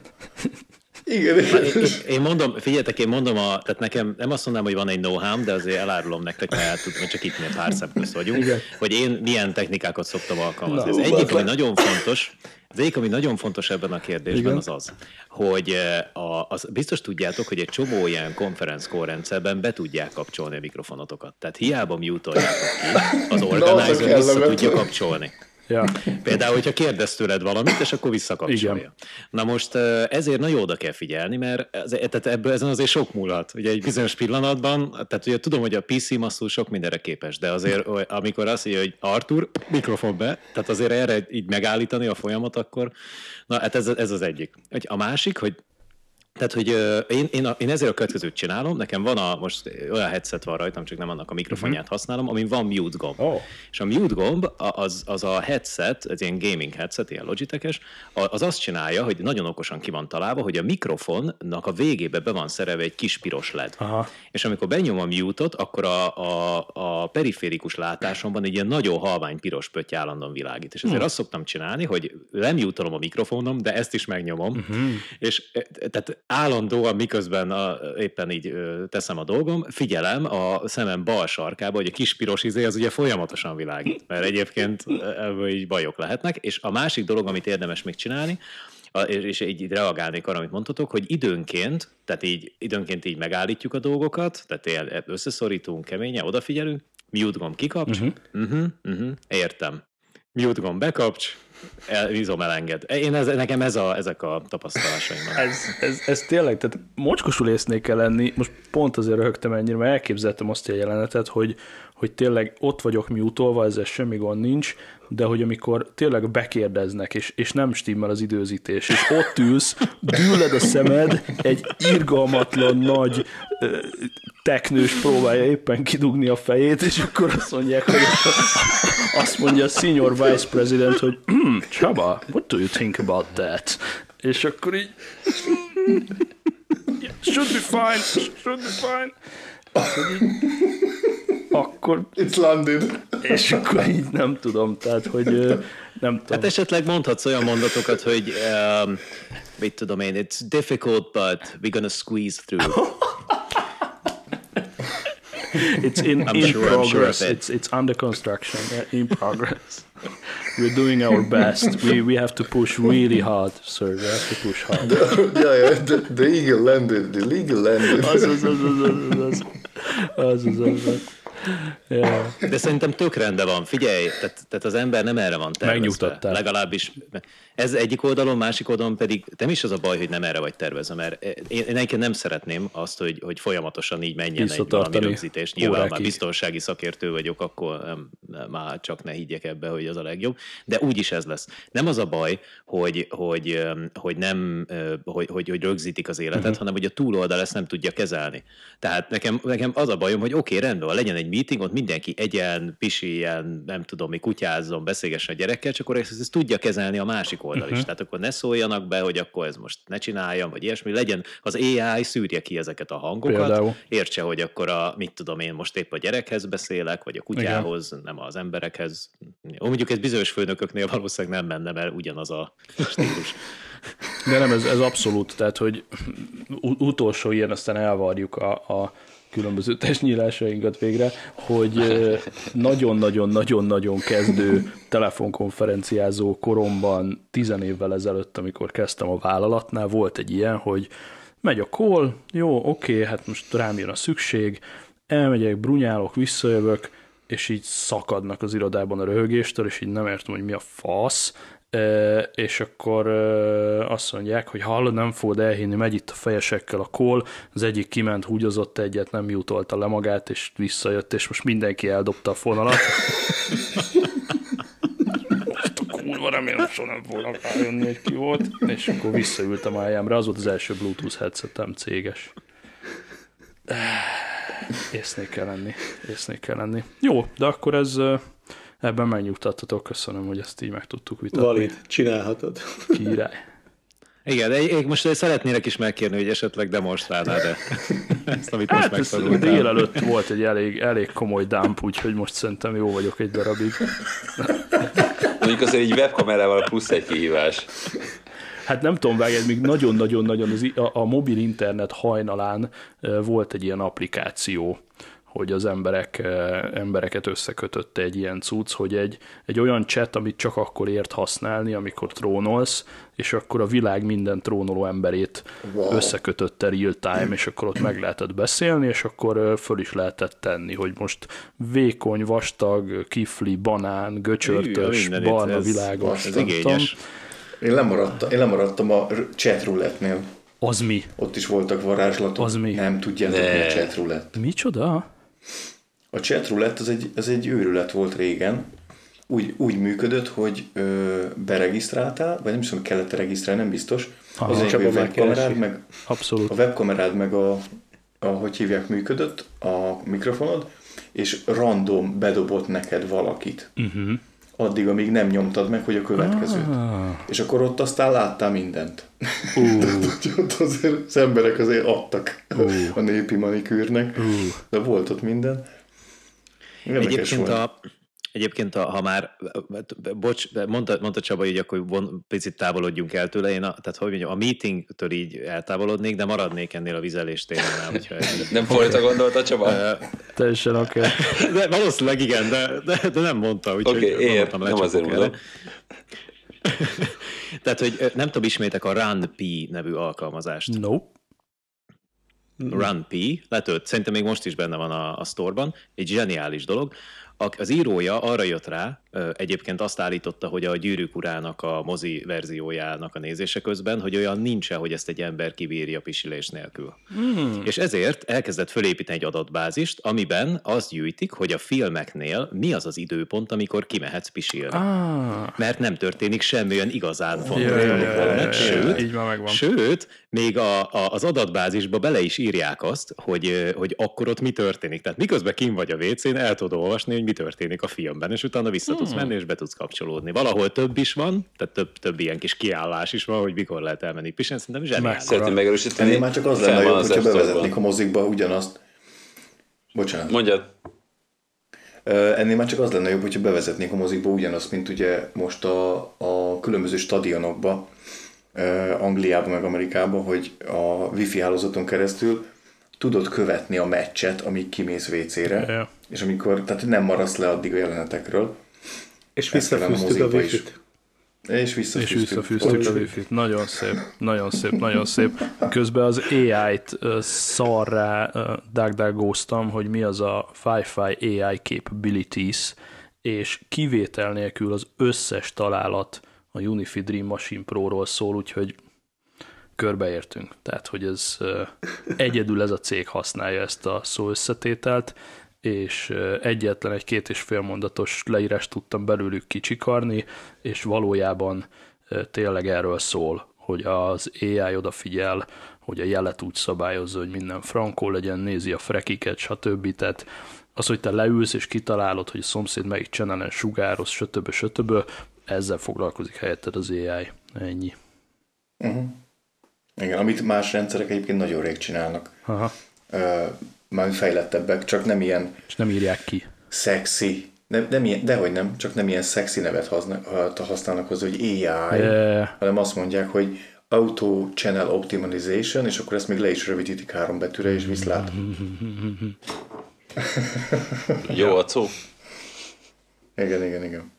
Igen, én, igen. én, én mondom, figyeljetek, én mondom, a, tehát nekem nem azt mondanám, hogy van egy know de azért elárulom nektek, mert tudom, csak itt miért pár szem közt vagyunk, Igen. hogy én milyen technikákat szoktam alkalmazni. Na, ú, egyik, ami nagyon fontos, az egyik, ami nagyon fontos ebben a kérdésben, Igen. az az, hogy eh, a, az, biztos tudjátok, hogy egy csomó ilyen conference call rendszerben be tudják kapcsolni a mikrofonotokat. Tehát hiába mute-oljátok ki, az organizer vissza tudja kapcsolni. Ja. Például, hogyha kérdez tőled valamit, és akkor visszakapcsolja. Igen. Na most eh, ezért nagyon oda kell figyelni, mert ez, tehát ebből ezen azért sok múlhat. Ugye egy bizonyos pillanatban, tehát ugye tudom, hogy a PC masszul sok mindenre képes, de azért amikor azt mondja, hogy Artur, mikrofon be, tehát azért erre így megállítani a folyamat, akkor na hát ez, ez az egyik. A másik, hogy tehát, hogy én, én, a, én ezért a következőt csinálom, nekem van a, most olyan headset van rajtam, csak nem annak a mikrofonját használom, amin van mute gomb. Ó. És a mute gomb, az, az a headset, ez ilyen gaming headset, ilyen Logitech-es, a- az azt csinálja, hogy nagyon okosan ki van találva, hogy a mikrofonnak a végébe be van szerelve egy kis piros led. Aha. És amikor benyom a mute-ot, akkor a, a, a periférikus látásomban egy ilyen nagyon halvány piros pötty állandóan világít. És ezért Hm. azt szoktam csinálni, hogy lemjutolom a mikrofonom, de ezt is megnyomom, Mhm. uh-huh. és e, tehát állandóan miközben a, éppen így teszem a dolgom, figyelem a szemem bal sarkába, hogy a kis piros izé az ugye folyamatosan világít, mert egyébként ebből így bajok lehetnek, és a másik dolog, amit érdemes még csinálni, és így, reagálnék arra, amit mondtatok, hogy időnként, tehát így időnként így megállítjuk a dolgokat, tehát ilyen összeszorítunk keményen, odafigyelünk, mute gomb kikapcs, uh-huh. Uh-huh, uh-huh, értem. mute gomb bekapcs, el, vízom elenged. Én ez, nekem ez a, ezek a tapasztalásaim. Ez, ez, ez tényleg, tehát mocskosul észnék kell lenni, most pont azért röhögtem ennyire, mert elképzeltem azt a jelenetet, hogy, hogy tényleg ott vagyok miutolva, ezzel semmi gond nincs, de hogy amikor tényleg bekérdeznek, és, és nem stimmel az időzítés, és ott ülsz, dűled a szemed, egy irgalmatlan nagy teknős próbálja éppen kidugni a fejét, és akkor azt mondják, hogy azt mondja a senior vice president, hogy hm, Csaba, what do you think about that? És akkor így should be fine, should be fine. Akkor, így, akkor... It's landed. És akkor így nem tudom, tehát hogy nem tudom. Hát esetleg mondhatsz olyan mondatokat, hogy um, mit tudom én, it's difficult, but we're gonna squeeze through. it's in, I'm in sure, progress. Sure it's it's under construction. Uh, in progress. We're doing our best. We we have to push really hard, sir. We have to push hard. The, <laughs> yeah, yeah. The, the eagle landed. The eagle landed. az, az, az, az, az, az. az, az, az, az. De szerintem tök rendben van. Figyelj, tehát, tehát az ember nem erre van tervezve. Megnyugtattál. Legalábbis ez egyik oldalon, másik oldalon pedig nem is az a baj, hogy nem erre vagy tervezve, mert én, én egyébként nem szeretném azt, hogy, hogy folyamatosan így menjen egy valami rögzítés. Nyilván már biztonsági szakértő vagyok, akkor nem, nem, már csak ne higgyek ebbe, hogy az a legjobb. De úgyis ez lesz. Nem az a baj, hogy, hogy, hogy nem, hogy, hogy, hogy rögzítik az életet, uh-huh. hanem hogy a túloldal ezt nem tudja kezelni. Tehát nekem, nekem az a bajom, hogy oké, okay, rendben van, legyen egy meeting, ott mindenki egyen, pisiljen, nem tudom mi, kutyázzon, beszélgessen a gyerekkel, csak akkor ezt, ezt tudja kezelni a másik oldal uh-huh. is. Tehát akkor ne szóljanak be, hogy akkor ez most ne csináljam, vagy ilyesmi. Legyen az AI szűrje ki ezeket a hangokat, Például. értse, hogy akkor a, mit tudom én, most épp a gyerekhez beszélek, vagy a kutyához, Igen. nem az emberekhez. Jó, mondjuk ez bizonyos főnököknél valószínűleg nem menne, mert ugyanaz a stílus. De nem, ez, ez abszolút, tehát, hogy utolsó ilyen, aztán elvarjuk a, a különböző testnyílásainkat végre, hogy nagyon-nagyon-nagyon-nagyon kezdő telefonkonferenciázó koromban, tizen évvel ezelőtt, amikor kezdtem a vállalatnál, volt egy ilyen, hogy megy a call, jó, oké, hát most rám jön a szükség, elmegyek, brunyálok, visszajövök, és így szakadnak az irodában a röhögéstől, és így nem értem, hogy mi a fasz, és akkor azt mondják, hogy hallod, nem fogod elhinni, megy itt a fejesekkel a kól, az egyik kiment, húgyozott egyet, nem jutolta le magát, és visszajött, és most mindenki eldobta a fonalat. Azt a kurva, remélem, soha nem fognak rájönni, hogy ki volt, és akkor visszaültem a helyemre, az volt az első Bluetooth headsetem céges. Észnék kell lenni, észnék kell lenni. Jó, de akkor ez ebben megnyugtattatok, köszönöm, hogy ezt így meg tudtuk vitatni. Valid, csinálhatod. Király. Igen, de én most szeretnélek is megkérni, hogy esetleg demonstrálnál, de ezt, amit most Hát ez megtanultál. délelőtt volt egy elég, elég komoly dump, úgyhogy most szerintem jó vagyok egy darabig. Mondjuk azért egy webkamerával plusz egy kihívás. Hát nem tudom, vágj, még nagyon-nagyon-nagyon a, a mobil internet hajnalán volt egy ilyen applikáció, hogy az emberek, ö, embereket összekötötte egy ilyen cucc, hogy egy, egy olyan chat, amit csak akkor ért használni, amikor trónolsz, és akkor a világ minden trónoló emberét Wow. összekötötte real time, és akkor ott meg lehetett beszélni, és akkor ö, föl is lehetett tenni, hogy most vékony, vastag, kifli, banán, Hű, göcsörtös, mindenit, barna, ez- világos. Ez igényes. Én lemaradtam, én lemaradtam a chat roulette-nél. Az mi? Ott is voltak varázslatok. Az mi? Nem tudjátok, Ne. mi a chat roulette. Micsoda? A chat roulette az egy, az egy őrület volt régen. Úgy, úgy működött, hogy ö, beregisztráltál, vagy nem is tudom, kellett regisztrálni, nem biztos. Aha. Az egy Csaba a webkamerád, meg Abszolút. a webkamerád, meg a, a, hogy hívják, működött, a mikrofonod, és random bedobott neked valakit. Uh-huh. Addig, amíg nem nyomtad meg, hogy a következőt. Ah, És akkor ott aztán láttál mindent. ú, <laughs> Úgyhogy ott azért az emberek azért adtak a népi manikűrnek, ú. de volt ott minden. Érdekes Egyébként, volt. a, egyébként a, ha már, bocs, mondta, mondta Csaba, hogy akkor von, picit távolodjunk el tőle, én a, tehát hogy mondjam, a meetingtől így eltávolodnék, de maradnék ennél a vizelés témánál, hogyha ez, Nem fordítva gondolta Csaba? Teljesen oké. Okay. <laughs> de valószínűleg igen, de, de, de nem mondta, úgyhogy Oké, okay, ér, nem azért mondom. <laughs> Tehát, hogy nem tudom, ismétek a RunP nevű alkalmazást. Nope. RunP, letölt, szerintem még most is benne van a, a sztorban, egy zseniális dolog. Az írója arra jött rá, egyébként azt állította, hogy a Gyűrűk urának a mozi verziójának a nézése közben, hogy olyan nincsen, hogy ezt egy ember kibírja pisilés nélkül. Hmm. És ezért elkezdett fölépíteni egy adatbázist, amiben azt gyűjtik, hogy a filmeknél mi az az időpont, amikor kimehetsz pisilni. Ah. Mert nem történik semmi olyan igazán fontos sőt, még a, a, az adatbázisba bele is írják azt, hogy, hogy akkor ott mi történik. Tehát miközben kim vagy a WC-n, el tudod olvasni, hogy mi történik a filmben, és utána vissza tudsz menni, és be tudsz kapcsolódni. Valahol több is van, tehát több, több ilyen kis kiállás is van, hogy mikor lehet elmenni pisilni, szerintem zseniális. Szeretném megerősíteni. Ennél már csak az lenne jobb, hogyha bevezetnék a mozikba ugyanazt. Bocsánat. Mondjad. Ennél már csak az lenne jobb, hogyha bevezetnék a mozikba ugyanazt, mint ugye most a, a különböző stadionokba, Angliába meg Amerikába, hogy a wifi hálózaton keresztül tudod követni a meccset, amíg kimész WC-re, yeah. és amikor, tehát nem maradsz le addig a jelenetekről. És visszafűztük a, a wifi-t. És visszafűztük. És visszafűztük a wifi-t. Nagyon szép, nagyon szép, nagyon szép. Közben az AI-t szarrá dagdagóztam, hogy mi az a Fi-Fi AI capabilities, és kivétel nélkül az összes találat a Unifi Dream Machine Pro-ról szól, úgyhogy körbeértünk. Tehát, hogy ez egyedül ez a cég használja ezt a szó összetételt, és egyetlen egy két és fél mondatos leírást tudtam belőlük kicsikarni, és valójában tényleg erről szól, hogy az AI odafigyel, hogy a jelet úgy szabályozza, hogy minden frankó legyen, nézi a frekiket, stb. Tehát az, hogy te leülsz és kitalálod, hogy a szomszéd melyik channelen sugároz, stb. stb. ezzel foglalkozik helyetted az AI. Ennyi. Uh-huh. Igen, amit más rendszerek egyébként nagyon rég csinálnak. Aha. Uh, már fejlettebbek, csak nem ilyen... És nem írják ki. Szexi. Nem, nem ilyen, dehogy nem, csak nem ilyen szexi nevet használnak hozzá, hogy AI, yeah. hanem azt mondják, hogy Auto Channel Optimization, és akkor ezt még le is rövidítik három betűre, és viszlát. Jó a szó. Igen, igen, igen.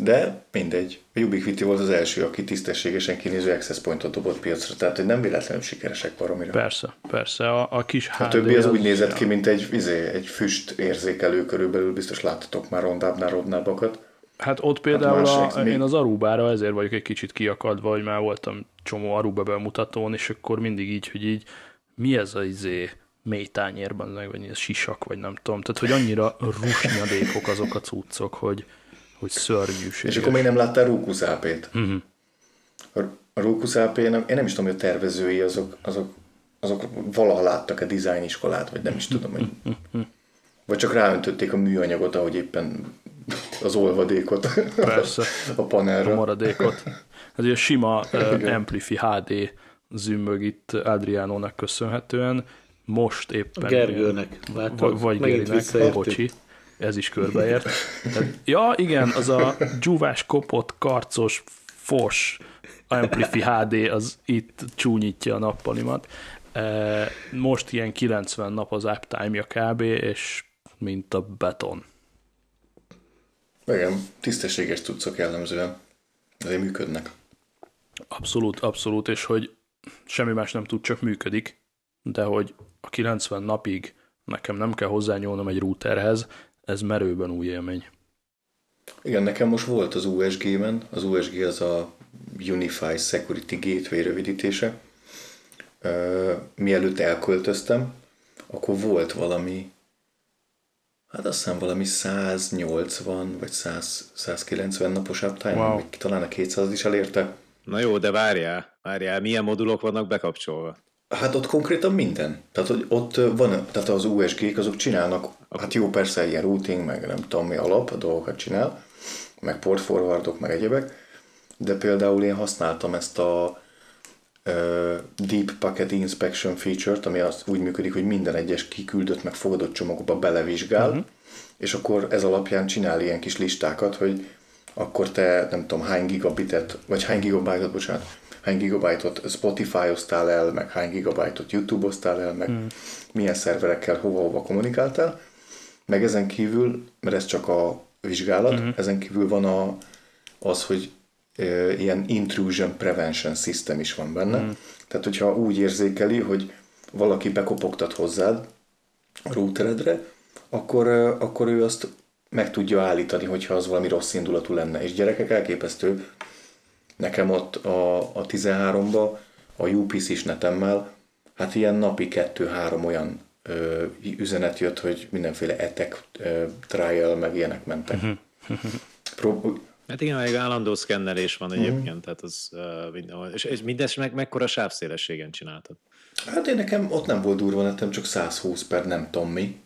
De mindegy. A Ubiquiti volt az első, aki tisztességesen kinéző access pointot dobott piacra, tehát hogy nem véletlenül sikeresek baromira. Persze, persze. A, a kis HD A többi az, az úgy nézett ki, mint egy, izé, egy füst érzékelő körülbelül, biztos láttatok már rondábbnál rondábbakat. Hát ott például hát a, én az Arubára ezért vagyok egy kicsit kiakadva, hogy már voltam csomó Aruba bemutatón, és akkor mindig így, hogy így mi ez az izé mély tányérban, vagy ez sisak, vagy nem tudom. Tehát, hogy annyira rusnyadékok azok a cuccok, hogy, hogy szörnyűség. És akkor még nem láttál Rókuszápét? Uh-huh. A, Rókuszápénak, én nem is tudom, hogy a tervezői azok, azok, azok valaha láttak a design iskolát, vagy nem is tudom, hogy... Vagy csak ráöntötték a műanyagot, ahogy éppen az olvadékot Persze. a panelra. A maradékot. Ez egy sima uh, Amplify HD zümmög itt Adriánónak köszönhetően. Most éppen... A Gergőnek. Látod? Vagy Gerinek, bocsi ez is körbeért. Tehát, ja, igen, az a dzsúvás, kopott, karcos, fos Amplify HD az itt csúnyítja a nappalimat. E, most ilyen 90 nap az uptime-ja kb, és mint a beton. Igen, tisztességes tudszok jellemzően. Ezért működnek. Abszolút, abszolút, és hogy semmi más nem tud, csak működik, de hogy a 90 napig nekem nem kell hozzányúlnom egy routerhez, ez merőben új élmény. Igen, nekem most volt az USG-ben, az USG az a Unified Security Gateway rövidítése. Mielőtt elköltöztem, akkor volt valami, hát azt hiszem valami 180 vagy 100, 190 napos uptime, wow. talán a 200 is elérte. Na jó, de várjál, várjál, milyen modulok vannak bekapcsolva? Hát ott konkrétan minden. Tehát, hogy ott van, tehát az USG-k azok csinálnak, hát jó persze ilyen routing, meg nem tudom mi alap a dolgokat csinál, meg port forwardok, meg egyebek, de például én használtam ezt a uh, Deep Packet Inspection feature-t, ami az úgy működik, hogy minden egyes kiküldött, meg fogadott csomagba belevizsgál, uh-huh. és akkor ez alapján csinál ilyen kis listákat, hogy akkor te nem tudom hány gigabitet, vagy hány gigabyte bocsánat, hány gigabájtot Spotify-oztál el, meg hány gigabájtot YouTube-oztál el, meg hmm. milyen szerverekkel hova-hova kommunikáltál. Meg ezen kívül, mert ez csak a vizsgálat, hmm. ezen kívül van a, az, hogy e, ilyen intrusion prevention system is van benne. Hmm. Tehát, hogyha úgy érzékeli, hogy valaki bekopogtat hozzád a routeredre, akkor, akkor ő azt meg tudja állítani, hogyha az valami rossz indulatú lenne. És gyerekek elképesztő, nekem ott a, a 13-ba a UPC-s netemmel, hát ilyen napi kettő-három olyan ö, üzenet jött, hogy mindenféle etek, ö, trial, meg ilyenek mentek. Pró- Hát igen, meg állandó szkennelés van egyébként, tehát az uh, mindenhol. És, és mindezt meg mekkora sávszélességen csináltad? Hát én nekem ott nem volt durva netem, csak 120 per nem tudom mi.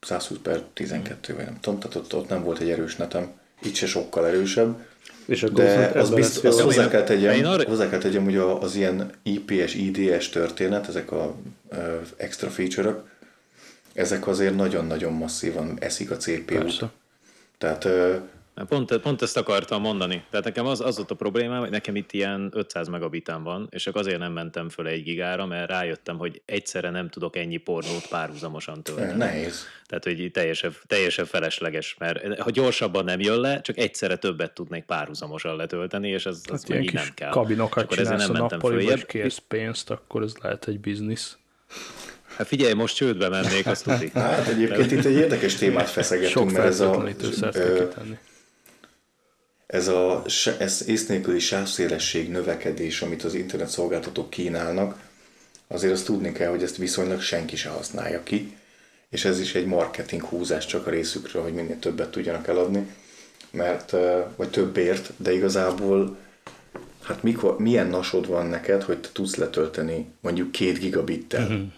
120 per 12 vagy nem tudom, tehát ott, ott nem volt egy erős netem. Itt se sokkal erősebb. És akkor De az bizt, lesz azt hozzá kell tegyem, arra- hozzá kell tegyem, hogy a- az ilyen IPS, IDS történet, ezek a ö, extra feature-ök, ezek azért nagyon-nagyon masszívan eszik a CPU-t. Persze. Tehát Pont, pont ezt akartam mondani. Tehát nekem az, az volt a problémám, hogy nekem itt ilyen 500 megabitán van, és csak azért nem mentem föl egy gigára, mert rájöttem, hogy egyszerre nem tudok ennyi pornót párhuzamosan tölteni. nehéz. Tehát, hogy így teljesen, teljesen felesleges, mert ha gyorsabban nem jön le, csak egyszerre többet tudnék párhuzamosan letölteni, és az, az Hát meg így nem kell. kabinokat És akkor csinálsz a nem mentem nappaliba, és följebb. kérsz pénzt, akkor ez lehet egy biznisz. Hát figyelj, most csődbe mennék, azt tudni. Hát egyébként itt egy érdekes témát Sok feszegetünk, mert ez a, ö. Ez a ez ész nélküli sávszélesség növekedés, amit az internet szolgáltatók kínálnak, azért azt tudni kell, hogy ezt viszonylag senki se használja ki, és ez is egy marketing húzás csak a részükről, hogy minél többet tudjanak eladni, mert, vagy többért, de igazából hát mikor, milyen nasod van neked, hogy te tudsz letölteni mondjuk két gigabittel.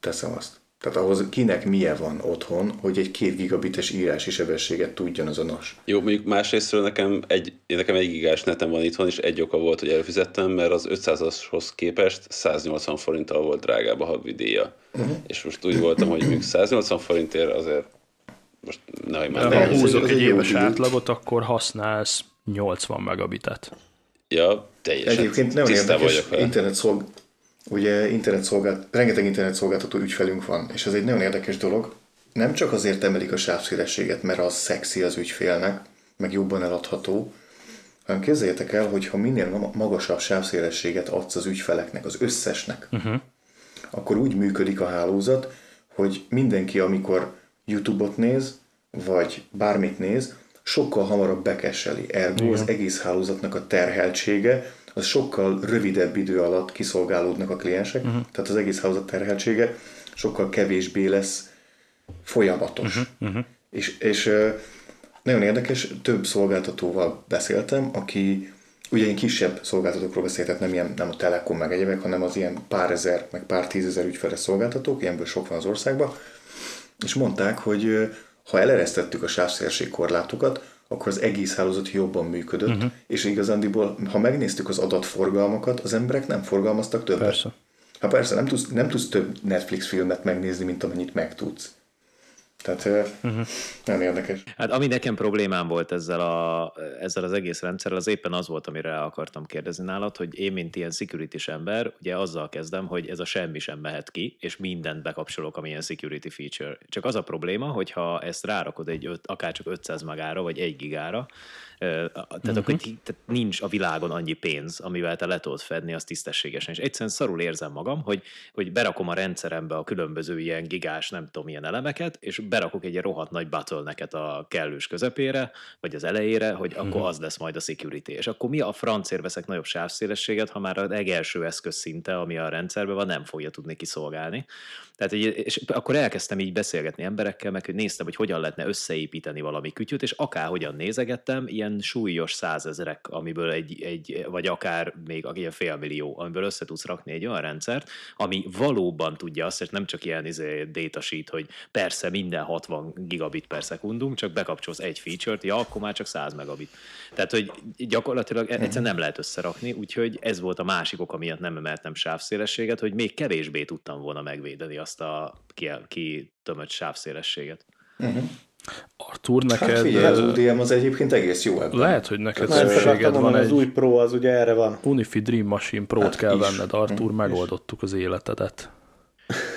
Teszem azt. Tehát ahhoz kinek milyen van otthon, hogy egy két gigabites írási sebességet tudjon az a nas. Jó, mondjuk másrésztről nekem egy, én nekem egy gigás netem van itthon, és egy oka volt, hogy előfizettem, mert az 500-ashoz képest 180 forinttal volt drágább a havidíja. Uh-huh. És most úgy voltam, hogy mondjuk 180 forintért azért most nehogy már De ha húzok egy éves átlagot, akkor használsz 80 megabitet. Ja, teljesen Egyébként tisztában érdekes internet szolg... Ugye internet szolgált... rengeteg internet szolgáltató ügyfelünk van, és ez egy nagyon érdekes dolog. Nem csak azért emelik a sávszélességet, mert az szexi az ügyfélnek, meg jobban eladható, hanem képzeljétek el, hogy ha minél ma- magasabb sávszélességet adsz az ügyfeleknek, az összesnek, uh-huh. akkor úgy működik a hálózat, hogy mindenki, amikor YouTube-ot néz, vagy bármit néz, sokkal hamarabb bekesseli. Ergo az egész hálózatnak a terheltsége, az sokkal rövidebb idő alatt kiszolgálódnak a kliensek, uh-huh. tehát az egész hálózat terheltsége sokkal kevésbé lesz folyamatos. Uh-huh. És, és ö, nagyon érdekes, több szolgáltatóval beszéltem, aki ugye én kisebb szolgáltatókról beszéltek, nem, ilyen, nem a Telekom meg egyebek, hanem az ilyen pár ezer, meg pár tízezer ügyfeles szolgáltatók, ilyenből sok van az országban, és mondták, hogy ha eleresztettük a sávszélesség korlátokat, akkor az egész hálózat jobban működött, uh-huh. és igazándiból, ha megnéztük az adatforgalmakat, az emberek nem forgalmaztak többet. Persze. Hát persze, nem tudsz, nem tudsz több Netflix filmet megnézni, mint amennyit megtudsz. Tehát uh-huh. nagyon érdekes. Hát ami nekem problémám volt ezzel, a, ezzel az egész rendszerrel, az éppen az volt, amire el akartam kérdezni nálad, hogy én, mint ilyen security ember, ugye azzal kezdem, hogy ez a semmi sem mehet ki, és mindent bekapcsolok, ami ilyen security feature. Csak az a probléma, hogyha ezt rárakod egy öt, akár csak 500 magára, vagy 1 gigára, tehát uh-huh. akkor ti- tehát nincs a világon annyi pénz, amivel te le tudod fedni azt tisztességesen. És egyszerűen szarul érzem magam, hogy, hogy berakom a rendszerembe a különböző ilyen gigás, nem tudom, milyen elemeket, és berakok egy rohadt nagy bottlenecket a kellős közepére, vagy az elejére, hogy akkor az lesz majd a security. És akkor mi a francért veszek nagyobb sávszélességet, ha már a legelső eszköz szinte, ami a rendszerben van, nem fogja tudni kiszolgálni. Tehát, így- és akkor elkezdtem így beszélgetni emberekkel, meg hogy néztem, hogy hogyan lehetne összeépíteni valami kütyüt, és akárhogyan nézegettem, ilyen súlyos százezerek, amiből egy, egy, vagy akár még ilyen félmillió, amiből össze tudsz rakni egy olyan rendszert, ami valóban tudja azt, és nem csak ilyen izé, data sheet, hogy persze minden 60 gigabit per szekundum, csak bekapcsolsz egy feature-t, ja, akkor már csak 100 megabit. Tehát, hogy gyakorlatilag egyszerűen nem lehet összerakni, úgyhogy ez volt a másik ok, miatt nem emeltem sávszélességet, hogy még kevésbé tudtam volna megvédeni azt a kitömött ki tömött sávszélességet. Artur, Hát neked figyelj, az UDM az egyébként egész jó ebben. lehet, hogy neked akartam szükséged van mondani, az egy új Pro az ugye erre van. Unifi Dream Machine Pro-t Hát kell is. venned, Artur, megoldottuk az életedet.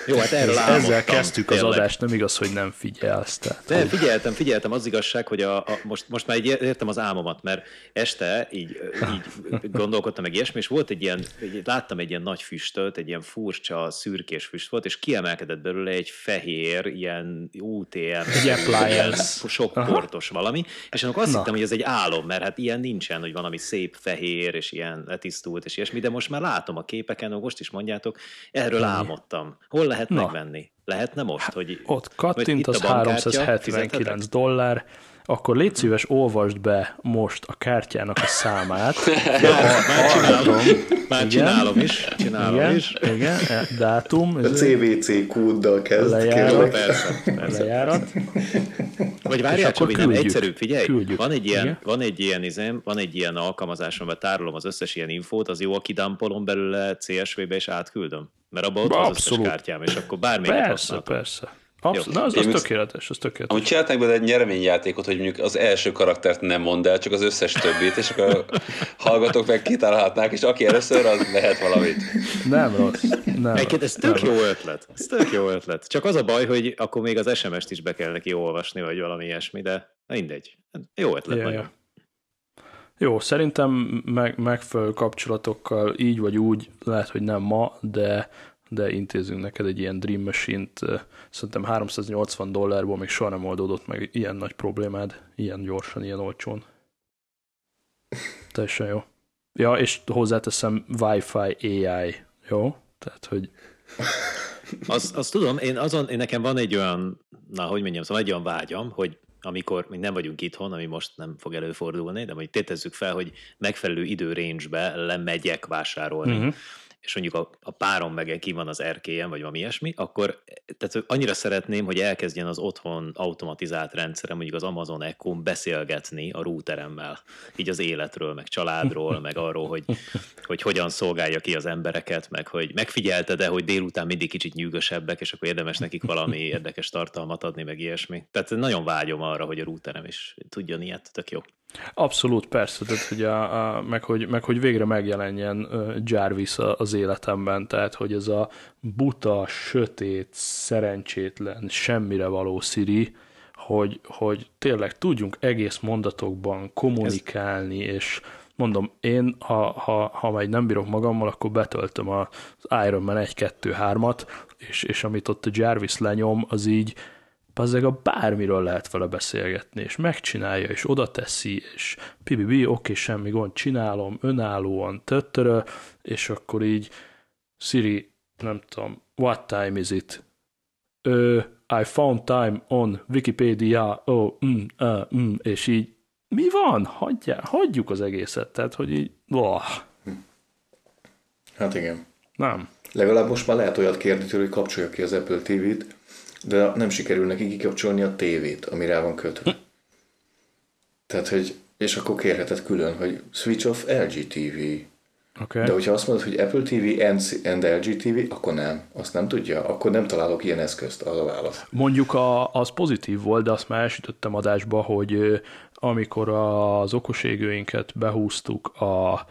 Jó, hát erről Ezzel álmodtam, kezdtük az tényleg. adást, nem igaz, hogy nem figyelsz. Tehát, De figyeltem, figyeltem, az igazság, hogy a, a, most, most már így értem az álmomat, mert este így, így gondolkodtam meg ilyesmi, és volt egy ilyen, egy, láttam egy ilyen nagy füstöt, egy ilyen furcsa, szürkés füst volt, és kiemelkedett belőle egy fehér, ilyen UTM, egy appliance. sok portos valami, és akkor azt Na. hittem, hogy ez egy álom, mert hát ilyen nincsen, hogy valami szép fehér, és ilyen letisztult, és ilyesmi, de most már látom a képeken, most is mondjátok, erről álmodtam. Hol lehet Na. megvenni? Lehetne most, hogy Ott kattintasz, itt a bankkártya, 379 fizethetek? dollár, akkor légy szíves, olvasd be most a kártyának a számát. <laughs> Már, már csinálom, már Igen. csinálom is, csinálom Igen, is. igen, e, dátum, A CVC kóddal kezd, Lejár. kérlek. Persze, persze. lejárat. Vagy várjál, Csabi, nem egyszerűbb, figyelj, Küldjük. van egy ilyen, Igen. van egy ilyen, izém, van egy ilyen alkalmazásom, amiben tárolom az összes ilyen infót, az jó, kidampolom belőle CSV-be és átküldöm. Mert abban ott az összes Abszolút. kártyám, és akkor bármelyik Persze, használhatom. persze. Abszolút, na, az, az tökéletes, az tökéletes. Amúgy csinálták belőle egy nyereményjátékot, hogy mondjuk az első karaktert nem mondd el, csak az összes többit, és akkor a hallgatók meg kitalálhatnák, és aki először, az lehet valamit. Nem rossz. Nem Egyébként ez tök nem jó ötlet. Ez tök jó ötlet. Csak az a baj, hogy akkor még az SMS-t is be kell neki olvasni, vagy valami ilyesmi, de mindegy. Jó ötlet Ja, nagyon. ja. Jó, szerintem meg, megfelelő kapcsolatokkal így vagy úgy, lehet, hogy nem ma, de, de intézünk neked egy ilyen Dream Machine-t. Szerintem 380 dollárból még soha nem oldódott meg ilyen nagy problémád, ilyen gyorsan, ilyen olcsón. Teljesen jó. Ja, és hozzáteszem Wi-Fi AI, jó? Tehát, hogy Azt, azt tudom, én azon, én nekem van egy olyan, na, hogy mondjam, szóval egy olyan vágyam, hogy amikor még nem vagyunk itthon, ami most nem fog előfordulni, de hogy tétezzük fel, hogy megfelelő időrange-be lemegyek vásárolni, uh-huh. És mondjuk a, a párom meg ki van az erkélyen, vagy valami ilyesmi, akkor tehát annyira szeretném, hogy elkezdjen az otthon automatizált rendszerem, mondjuk az Amazon echo beszélgetni a routeremmel, így az életről, meg családról, meg arról, hogy, hogy hogyan szolgálja ki az embereket, meg hogy megfigyelted-e, hogy délután mindig kicsit nyűgösebbek, és akkor érdemes nekik valami érdekes tartalmat adni, meg ilyesmi. Tehát nagyon vágyom arra, hogy a routerem is tudjon ilyet, tök jó. Abszolút, persze, tehát, hogy a, a, meg, hogy, meg hogy végre megjelenjen Jarvis az életemben, tehát hogy ez a buta, sötét, szerencsétlen, semmire való Siri, hogy, hogy tényleg tudjunk egész mondatokban kommunikálni, és mondom, én, ha, ha, ha majd nem bírok magammal, akkor betöltöm az Iron Man 1-2-3-at, és, és amit ott a Jarvis lenyom, az így Pazzeg a bármiről lehet vele beszélgetni, és megcsinálja, és oda teszi, és pibibi, oké, semmi gond, csinálom, önállóan, töttörö, és akkor így Siri, nem tudom, what time is it? Ö, I found time on Wikipedia, oh, mm, uh, mm, és így mi van? Hagyjál, hagyjuk az egészet, tehát, hogy így, oh, Hát igen. nem. Legalább most már lehet olyat kérni tőle, hogy kapcsolja ki az Apple TV-t, de nem sikerül neki kikapcsolni a tévét, ami rá van kötve. Tehát, hogy, és akkor kérheted külön, hogy switch off LG TV. Oké. De Okay. hogyha azt mondod, hogy Apple TV and, and LG TV, akkor nem. Azt nem tudja. Akkor nem találok ilyen eszközt, az a válasz. Mondjuk a, az pozitív volt, de azt már elsütöttem adásba, hogy amikor az okoségőinket behúztuk a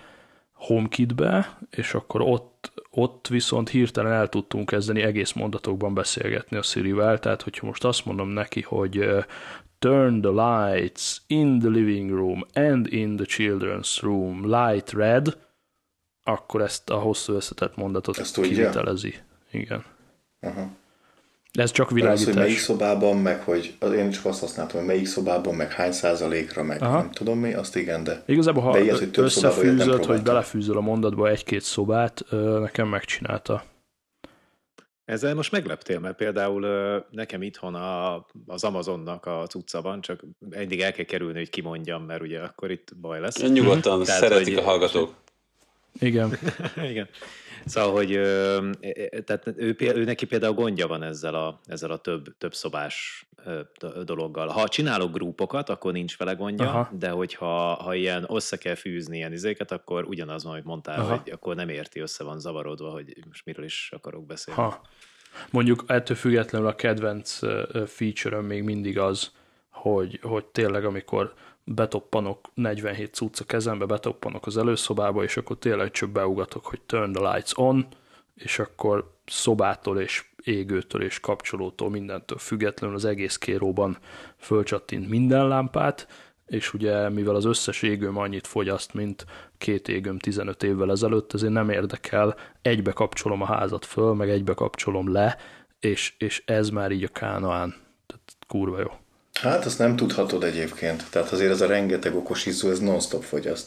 HomeKit-be, és akkor ott, ott viszont hirtelen el tudtunk kezdeni egész mondatokban beszélgetni a Siri-vel, tehát hogyha most azt mondom neki, hogy turn the lights in the living room and in the children's room light red, akkor ezt a hosszú összetett mondatot Ezt kivitelezi. Igen. Aha. Ez csak De az, hogy melyik világítás. szobában, meg hogy az én csak azt használtam, hogy melyik szobában, meg hány százalékra, meg Aha. nem tudom mi, azt igen, de Igazából, ha De ilyet, hogy több összefűzöd, hogy belefűzöl a mondatba egy-két szobát, nekem megcsinálta. Ezzel most megleptél, mert például nekem itthon a, az Amazonnak a cucca van, csak eddig el kell kerülni, hogy kimondjam, mert ugye akkor itt baj lesz. Nyugodtan, Tehát, szeretik hogy- a hallgatók. Igen. <laughs> Igen. Szóval, hogy ö, e- tehát ő, pé- ő neki például gondja van ezzel a, ezzel a több, több szobás dologgal. Ha csinálok grúpokat, akkor nincs vele gondja, Aha. De hogyha ha ilyen össze kell fűzni ilyen izéket, akkor ugyanaz, amit mondtál, Aha. Hogy akkor nem érti, össze van zavarodva, hogy most miről is akarok beszélni. Ha. Mondjuk ettől függetlenül a kedvenc feature még mindig az, hogy, hogy tényleg amikor betoppanok 47 cucc a kezembe, betoppanok az előszobába, és akkor tényleg csak beugatok, hogy turn the lights on, és akkor szobától és égőtől és kapcsolótól, mindentől függetlenül az egész kéróban fölcsattint minden lámpát, és ugye mivel az összes égőm annyit fogyaszt, mint két égőm 15 évvel ezelőtt, ezért nem érdekel, egybe kapcsolom a házat föl, meg egybe kapcsolom le, és, és ez már így a kánaán. Tehát kurva jó. Hát azt nem tudhatod egyébként. Tehát azért ez a rengeteg okos izzó, ez non-stop fogyaszt.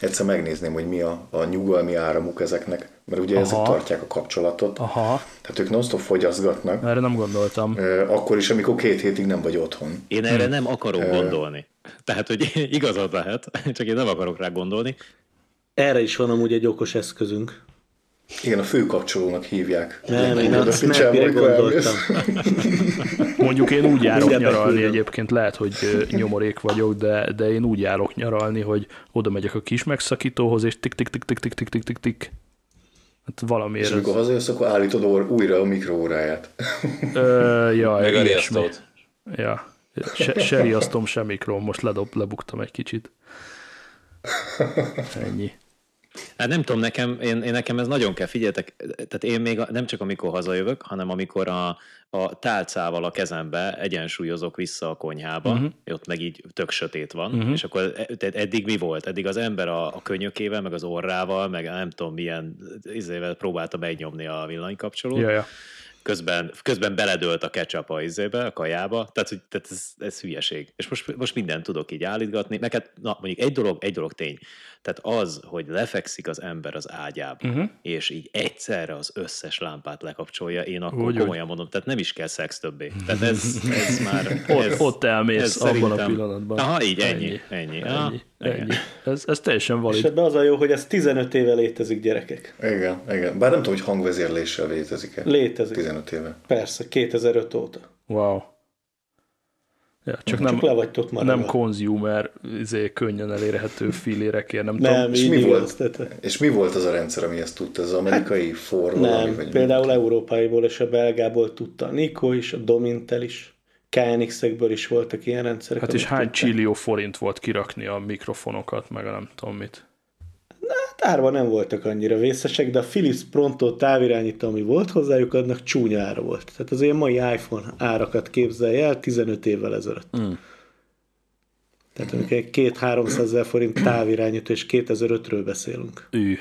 Egyszer megnézném, hogy mi a, a nyugalmi áramuk ezeknek, mert ugye Aha. ezek tartják a kapcsolatot. Aha. Tehát ők non-stop fogyasztgatnak. Erre nem gondoltam. Akkor is, amikor két hétig nem vagy otthon. Én erre nem akarok gondolni. Tehát, hogy <laughs> igazad lehet, csak én nem akarok rá gondolni. Erre is van amúgy egy okos eszközünk. Igen, a főkapcsolónak hívják. Nem, én a snapire gondoltam. <laughs> Mondjuk én úgy járok nyaralni egyébként, lehet, hogy nyomorék vagyok, de, de én úgy járok nyaralni, hogy oda megyek a kis megszakítóhoz, és tik-tik-tik-tik-tik-tik-tik-tik. Hát valamiért. És amikor hazajössz, akkor állítod újra a mikroóráját. Ja jaj, Meg. Ja. Se, se sem se most ledob, lebuktam egy kicsit. Ennyi. Hát nem tudom, nekem, én, én nekem ez nagyon kell, figyeltek. tehát én még a, nem csak amikor hazajövök, hanem amikor a, a tálcával a kezembe egyensúlyozok vissza a konyhába, uh-huh. ott meg így tök sötét van, uh-huh. és akkor e, tehát eddig mi volt? Eddig az ember a, a könyökével, meg az orrával, meg nem tudom milyen izével próbálta megnyomni a villanykapcsolót. Ja, ja közben, közben beledőlt a ketchup a izébe, a kajába, tehát, hogy, tehát ez, ez hülyeség. És most, most mindent tudok így állítgatni, meg hát, na, mondjuk egy dolog, egy dolog tény. Tehát az, hogy lefekszik az ember az ágyába, uh-huh. és így egyszerre az összes lámpát lekapcsolja, én akkor úgy, komolyan úgy. mondom, tehát nem is kell szex többé. Tehát ez, ez már... Ez, ott, ott elmész ez abban szerintem, a pillanatban. Aha, így, ennyi. Ennyi. ennyi. ennyi. Ah, ennyi. Ez, ez teljesen valid. És ebben az a jó, hogy ez 15 éve létezik, gyerekek. Igen, igen. Bár nem tudom, hogy hangvezérléssel létezik-e. Létezik. 15 éve. Persze, 2005 óta. Wow. Ja, csak, csak nem, le vagytok már nem consumer, izé, könnyen elérhető filérekért, nem, nem tudom. És mi, volt, tehát... és mi volt az a rendszer, ami ezt tudta? Az amerikai hát, for Nem, vagy például mi? európaiból és a belgából tudta. A Nico is, a Domintel is, KNX-ekből is voltak ilyen rendszerek. Hát és hány csillió forint volt kirakni a mikrofonokat, meg a nem tudom mit árva nem voltak annyira vészesek, de a Philips Pronto távirányító, ami volt hozzájuk, annak csúnya ára volt. Tehát az ilyen mai iPhone árakat képzelj el 15 évvel ezelőtt. Mm. Tehát amikor egy két 300 ezer forint távirányító, és 2005-ről beszélünk. Ő.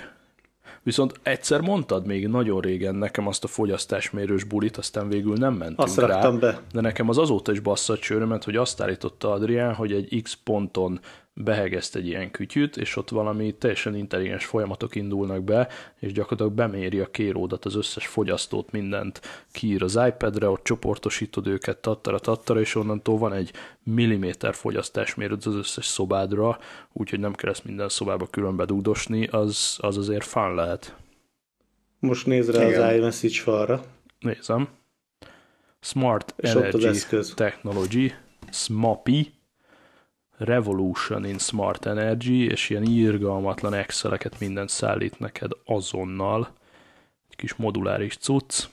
Viszont egyszer mondtad még nagyon régen nekem azt a fogyasztásmérős bulit, aztán végül nem mentünk azt rá. be. De nekem az azóta is bassza csőrömet, hogy azt állította Adrián, hogy egy X ponton behegeszt egy ilyen kütyűt, és ott valami teljesen intelligens folyamatok indulnak be, és gyakorlatilag beméri a kéródat, az összes fogyasztót, mindent kiír az iPad-re, ott csoportosítod őket tattara, tattara, és onnantól van egy milliméter fogyasztásmérőd az összes szobádra, úgyhogy nem kell ezt minden szobába külön bedugdosni, az, az azért fán lehet. Most nézd rá Igen. az iMessage falra. Nézem. Smart és Energy Technology, SMAPI, Revolution in Smart Energy, és ilyen írgalmatlan exceleket mindent szállít neked azonnal. Egy kis moduláris cucc.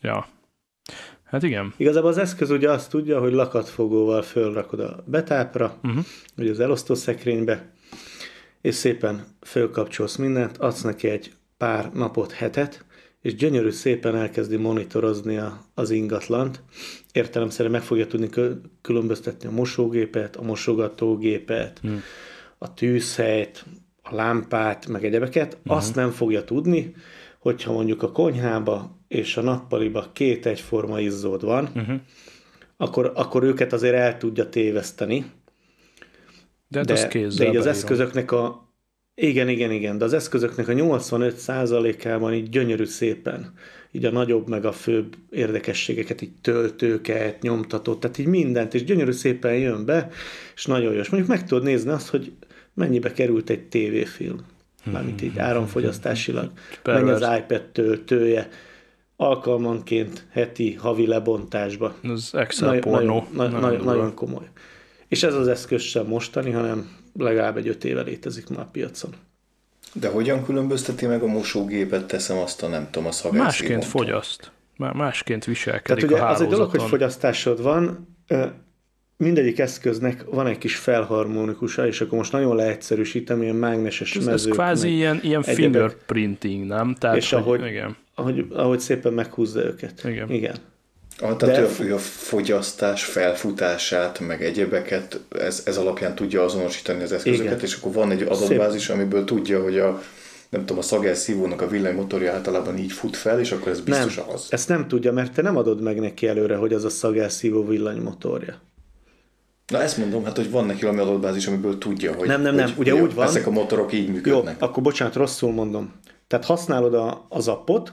Ja. Hát igen. Igazából az eszköz ugye azt tudja, hogy lakatfogóval fölrakod a betápra, uh-huh. vagy az elosztószekrénybe, és szépen fölkapcsolsz mindent, adsz neki egy pár napot, hetet, és gyönyörű szépen elkezdi monitorozni a, az ingatlant. Értelemszerűen meg fogja tudni különböztetni a mosógépet, a mosogatógépet, hmm. a tűzhelyt, a lámpát, meg egyebeket. Hmm. Azt nem fogja tudni, hogyha mondjuk a konyhába és a nappaliba két egyforma izzód van, hmm. akkor, akkor őket azért el tudja téveszteni. De, de, de így az eszközöknek a, igen, igen, igen, de az eszközöknek a 85%-ában így gyönyörű szépen, így a nagyobb meg a főbb érdekességeket, így töltőket, nyomtatót, tehát így mindent, és gyönyörű szépen jön be, és nagyon jó. És mondjuk meg tudod nézni azt, hogy mennyibe került egy tévéfilm, mármint így áramfogyasztásilag, mennyi az iPad töltője, alkalmanként heti, havi lebontásba. Ez Excel Na, pornó. Nagyon, nagyon, nagyon komoly. És ez az eszköz sem mostani, hanem legalább egy öt éve létezik már a piacon. De hogyan különbözteti meg a mosógépet, teszem azt a nem tudom, a szagát Másként fogyaszt. Másként viselkedik Tehát ugye a az egy dolog, hogy fogyasztásod van, mindegyik eszköznek van egy kis felharmonikusa, és akkor most nagyon leegyszerűsítem, ilyen mágneses ez, mezők. Ez kvázi ilyen, ilyen fingerprinting, nem? Tehát, és hogy, ahogy, igen. ahogy, ahogy szépen meghúzza őket. Igen. Igen. Ah, tehát De- ő a fogyasztás felfutását, meg egyebeket, ez, ez alapján tudja azonosítani az eszközöket, Igen. és akkor van egy adatbázis, amiből tudja, hogy a nem tudom, a szagelszívónak a villanymotorja általában így fut fel, és akkor ez biztos nem, az. ezt nem tudja, mert te nem adod meg neki előre, hogy az a szagelszívó villanymotorja. Na ezt mondom, hát hogy van neki valami adatbázis, amiből tudja, hogy, Nem, nem, nem, hogy ugye úgy van- ezek a motorok így Jó, működnek. akkor bocsánat, rosszul mondom. Tehát használod a, az appot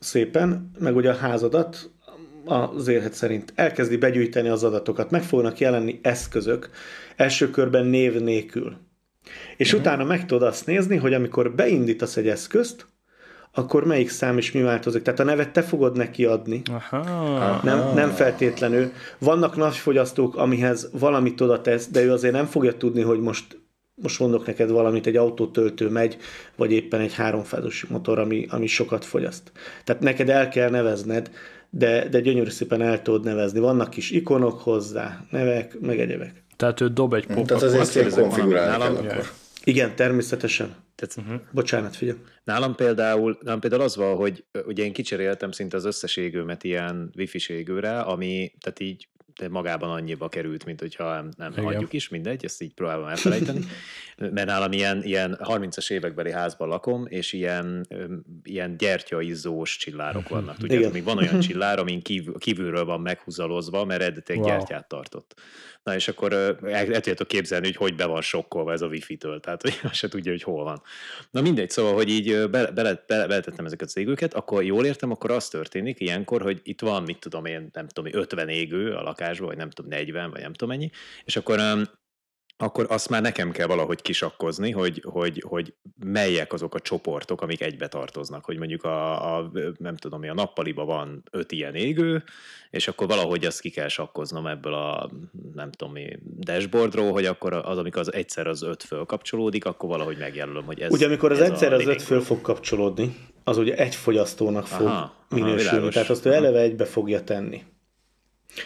szépen, meg ugye a házadat az érhet szerint elkezdi begyűjteni az adatokat, meg fognak jelenni eszközök, első körben név nélkül. És uh-huh. utána meg tudod azt nézni, hogy amikor beindítasz egy eszközt, akkor melyik szám is mi változik. Tehát a nevet te fogod neki adni, Aha. nem, nem feltétlenül. Vannak nagy fogyasztók, amihez valamit oda tesz, de ő azért nem fogja tudni, hogy most most mondok neked valamit, egy autótöltő megy, vagy éppen egy háromfázas motor, ami, ami sokat fogyaszt. Tehát neked el kell nevezned, de, de gyönyörű szépen el tudod nevezni. Vannak kis ikonok hozzá, nevek, meg egyebek. Tehát ő dob egy Tehát pop azért ezt konfigurálni kell akkor. Igen, természetesen. Tehát, uh-huh. Bocsánat, figyelj. Nálam például, nálam például az van, hogy ugye én kicseréltem szinte az összes égőmet ilyen wifi égőre, ami tehát így de magában annyiba került, mint hogyha nem, nem Igen. hagyjuk is, mindegy, ezt így próbálom elfelejteni. <laughs> Mert nálam ilyen, ilyen 30-as évekbeli házban lakom, és ilyen, ilyen gyertyaizzós csillárok vannak. Tudjátok, még van olyan <laughs> csillár, amin kívül, kívülről van meghúzalozva, mert eredetileg Wow. gyertyát tartott. Na és akkor el, el tudjátok képzelni, hogy hogy be van sokkolva ez a wifi-től, tehát hogy azt <laughs> se tudja, hogy hol van. Na mindegy, szóval, hogy így bele, bele, bele, beletettem ezeket az égőket, akkor jól értem, akkor az történik ilyenkor, hogy itt van, mit tudom én, nem tudom, 50 égő a lakásban, vagy nem tudom, 40, vagy nem tudom mennyi, és akkor akkor azt már nekem kell valahogy kisakkozni, hogy, hogy, hogy melyek azok a csoportok, amik egybe tartoznak. Hogy mondjuk a, a nem tudom, a nappaliba van öt ilyen égő, és akkor valahogy azt ki kell sakkoznom ebből a, nem tudom mi, dashboardról, hogy akkor az, amikor az egyszer az öt fölkapcsolódik, akkor valahogy megjelölöm, hogy ez Ugye amikor az ez egyszer az öt föl fog kapcsolódni, az ugye egy fogyasztónak fog Aha, aha, minősülni. világos. Tehát azt ő Aha. eleve egybe fogja tenni.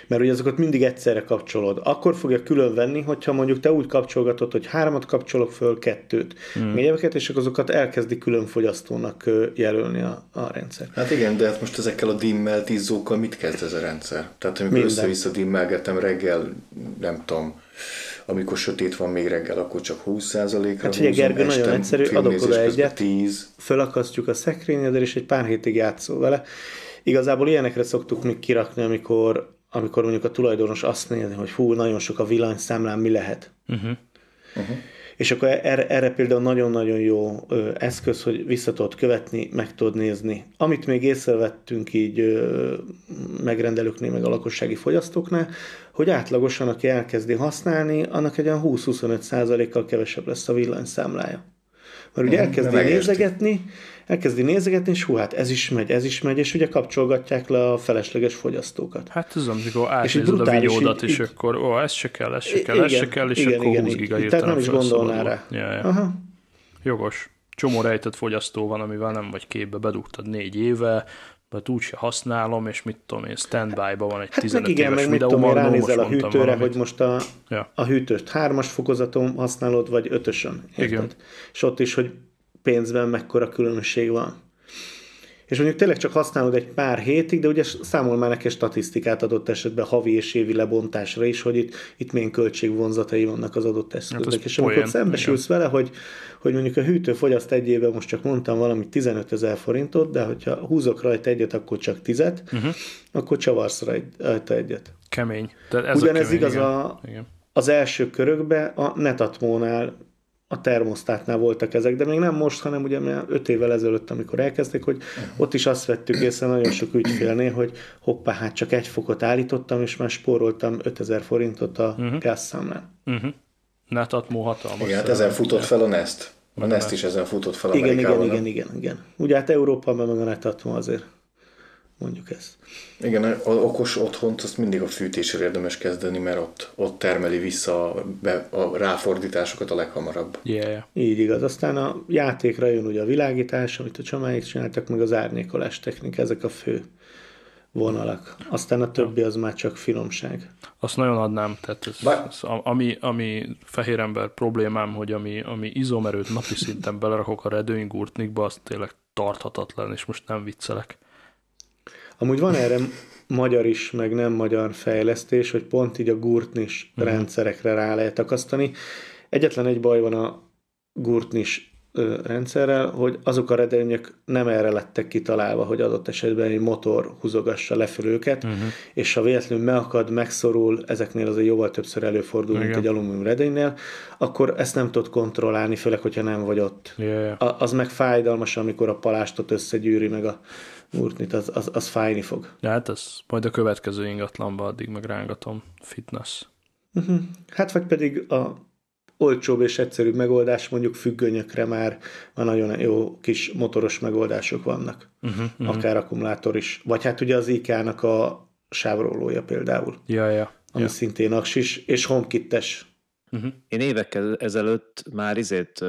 Mert ugye azokat mindig egyszerre kapcsolod. Akkor fogja külön venni, hogyha mondjuk te úgy kapcsolgatod, hogy háromat kapcsolok föl, kettőt, hmm. egyebeket, és akkor azokat elkezdi külön fogyasztónak jelölni a, a rendszer. Hát igen, de hát most ezekkel a dimmelt izzókkal mit kezd ez a rendszer? Tehát amikor Minden. össze-vissza dimmelgetem reggel, nem tudom, amikor sötét van még reggel, akkor csak 20%-ra Hát figyelj, Gergő, nagyon egyszerű, adok oda egyet. 10. Fölakasztjuk a szekrényedre, és egy pár hétig játszol vele. Igazából ilyenekre szoktuk még kirakni, amikor, amikor mondjuk a tulajdonos azt nézi, hogy hú, nagyon sok a villanyszámlán, mi lehet. Uh-huh. És akkor erre, erre például nagyon-nagyon jó ö, eszköz, hogy vissza tudod követni, meg tudod nézni. Amit még észrevettünk így ö, megrendelőknél, meg a lakossági fogyasztóknál, hogy átlagosan, aki elkezdi használni, annak egy olyan 20-25 százalékkal kevesebb lesz a villanyszámlája. Mert ugye Mhm, elkezdi nézegetni, elkezdi nézegetni, és hú, hát ez is megy, ez is megy, és ugye kapcsolgatják le a felesleges fogyasztókat. Hát amikor így átnézed a videódat, és így- akkor ó, ez se kell, ez se kell, ez se kell, és igen, akkor igen, 20 így- giga így- Tehát nem is gondolnál rá. Ja, ja. Aha. Jogos. Csomó rejtett fogyasztó van, amivel nem vagy képbe, bedugtad négy éve, mert úgyse használom, és mit tudom én, standby-ba van egy Hát 15 meg igen, éves meg mit tudom, én ránézel a hűtőre, valamit. hogy most a, Ja. a hűtőt hármas fokozaton használod, vagy ötösön. Érted? Igen. És ott is, hogy pénzben mekkora különbség van. És mondjuk tényleg csak használod egy pár hétig, de ugye számol már neked statisztikát adott esetben havi és évi lebontásra is, hogy itt, itt milyen költségvonzatai vannak az adott eszköznek. Hát és amikor szembesülsz vele, hogy, hogy mondjuk a hűtő fogyaszt egy évben, most csak mondtam valami 15 ezer forintot, de hogyha húzok rajta egyet, akkor csak tizet, uh-huh. akkor csavarsz rajt- rajta egyet. Kemény. Tehát ez Ugyanez a kemény, igaz igen. a, Igen. az első körökben a Netatmónál, a termosztátnál voltak ezek, de még nem most, hanem ugye már öt évvel ezelőtt, amikor elkezdték, hogy ott is azt vettük észre nagyon sok ügyfélnél, hogy hoppá, hát csak egy fokot állítottam, és már spóroltam 5000 forintot a uh-huh. gázszámlán. Uh-huh. Netatmo hatalmas. Igen, hát ezen futott fel a Nest. A Nest is ezen futott fel Igen, igen, Amerikában. igen, igen, igen. Ugye hát Európában meg a Netatmo azért mondjuk ezt. Igen, a okos otthont azt mindig a fűtésre érdemes kezdeni, mert ott, ott termeli vissza a, be, a ráfordításokat a leghamarabb. Yeah. Így igaz. Aztán a játékra jön ugye a világítás, amit a csamáik csináltak, meg az árnyékolás technika, ezek a fő vonalak. Aztán a többi az már csak finomság. Azt nagyon adnám, tehát ez, Bár- ez, ami, ami fehér ember problémám, hogy ami, ami izomerőt napi szinten belerakok a redőny gurtnikba, azt tényleg tarthatatlan, és most nem viccelek. Amúgy van erre magyar is, meg nem magyar fejlesztés, hogy pont így a gurtnis uh-huh. rendszerekre rá lehet akasztani. Egyetlen egy baj van a gurtnis rendszerrel, hogy azok a redőnyök nem erre lettek kitalálva, hogy adott esetben egy motor húzogassa lefelé őket, uh-huh. és ha véletlenül megakad, megszorul, ezeknél azért jóval többször előfordul, Igen. mint egy alumínium redénynél, akkor ezt nem tudod kontrollálni, főleg, hogyha nem vagy ott. Yeah. A, az meg fájdalmas, amikor a palástot összegyűri, meg a murtnit, az, az, az fájni fog. Ja, hát ez majd a következő ingatlanba addig meg rángatom. Fitness. Uh-huh. Hát vagy pedig a olcsóbb és egyszerűbb megoldás, mondjuk függönyökre már, már nagyon jó kis motoros megoldások vannak. Uh-huh, uh-huh. Akár akkumulátor is. Vagy hát ugye az IK-nak a sávrólója például. Ja, ja. Ami ja. szintén aksis, és HomeKit-es. Uh-huh. Én évekkel ezelőtt már izét,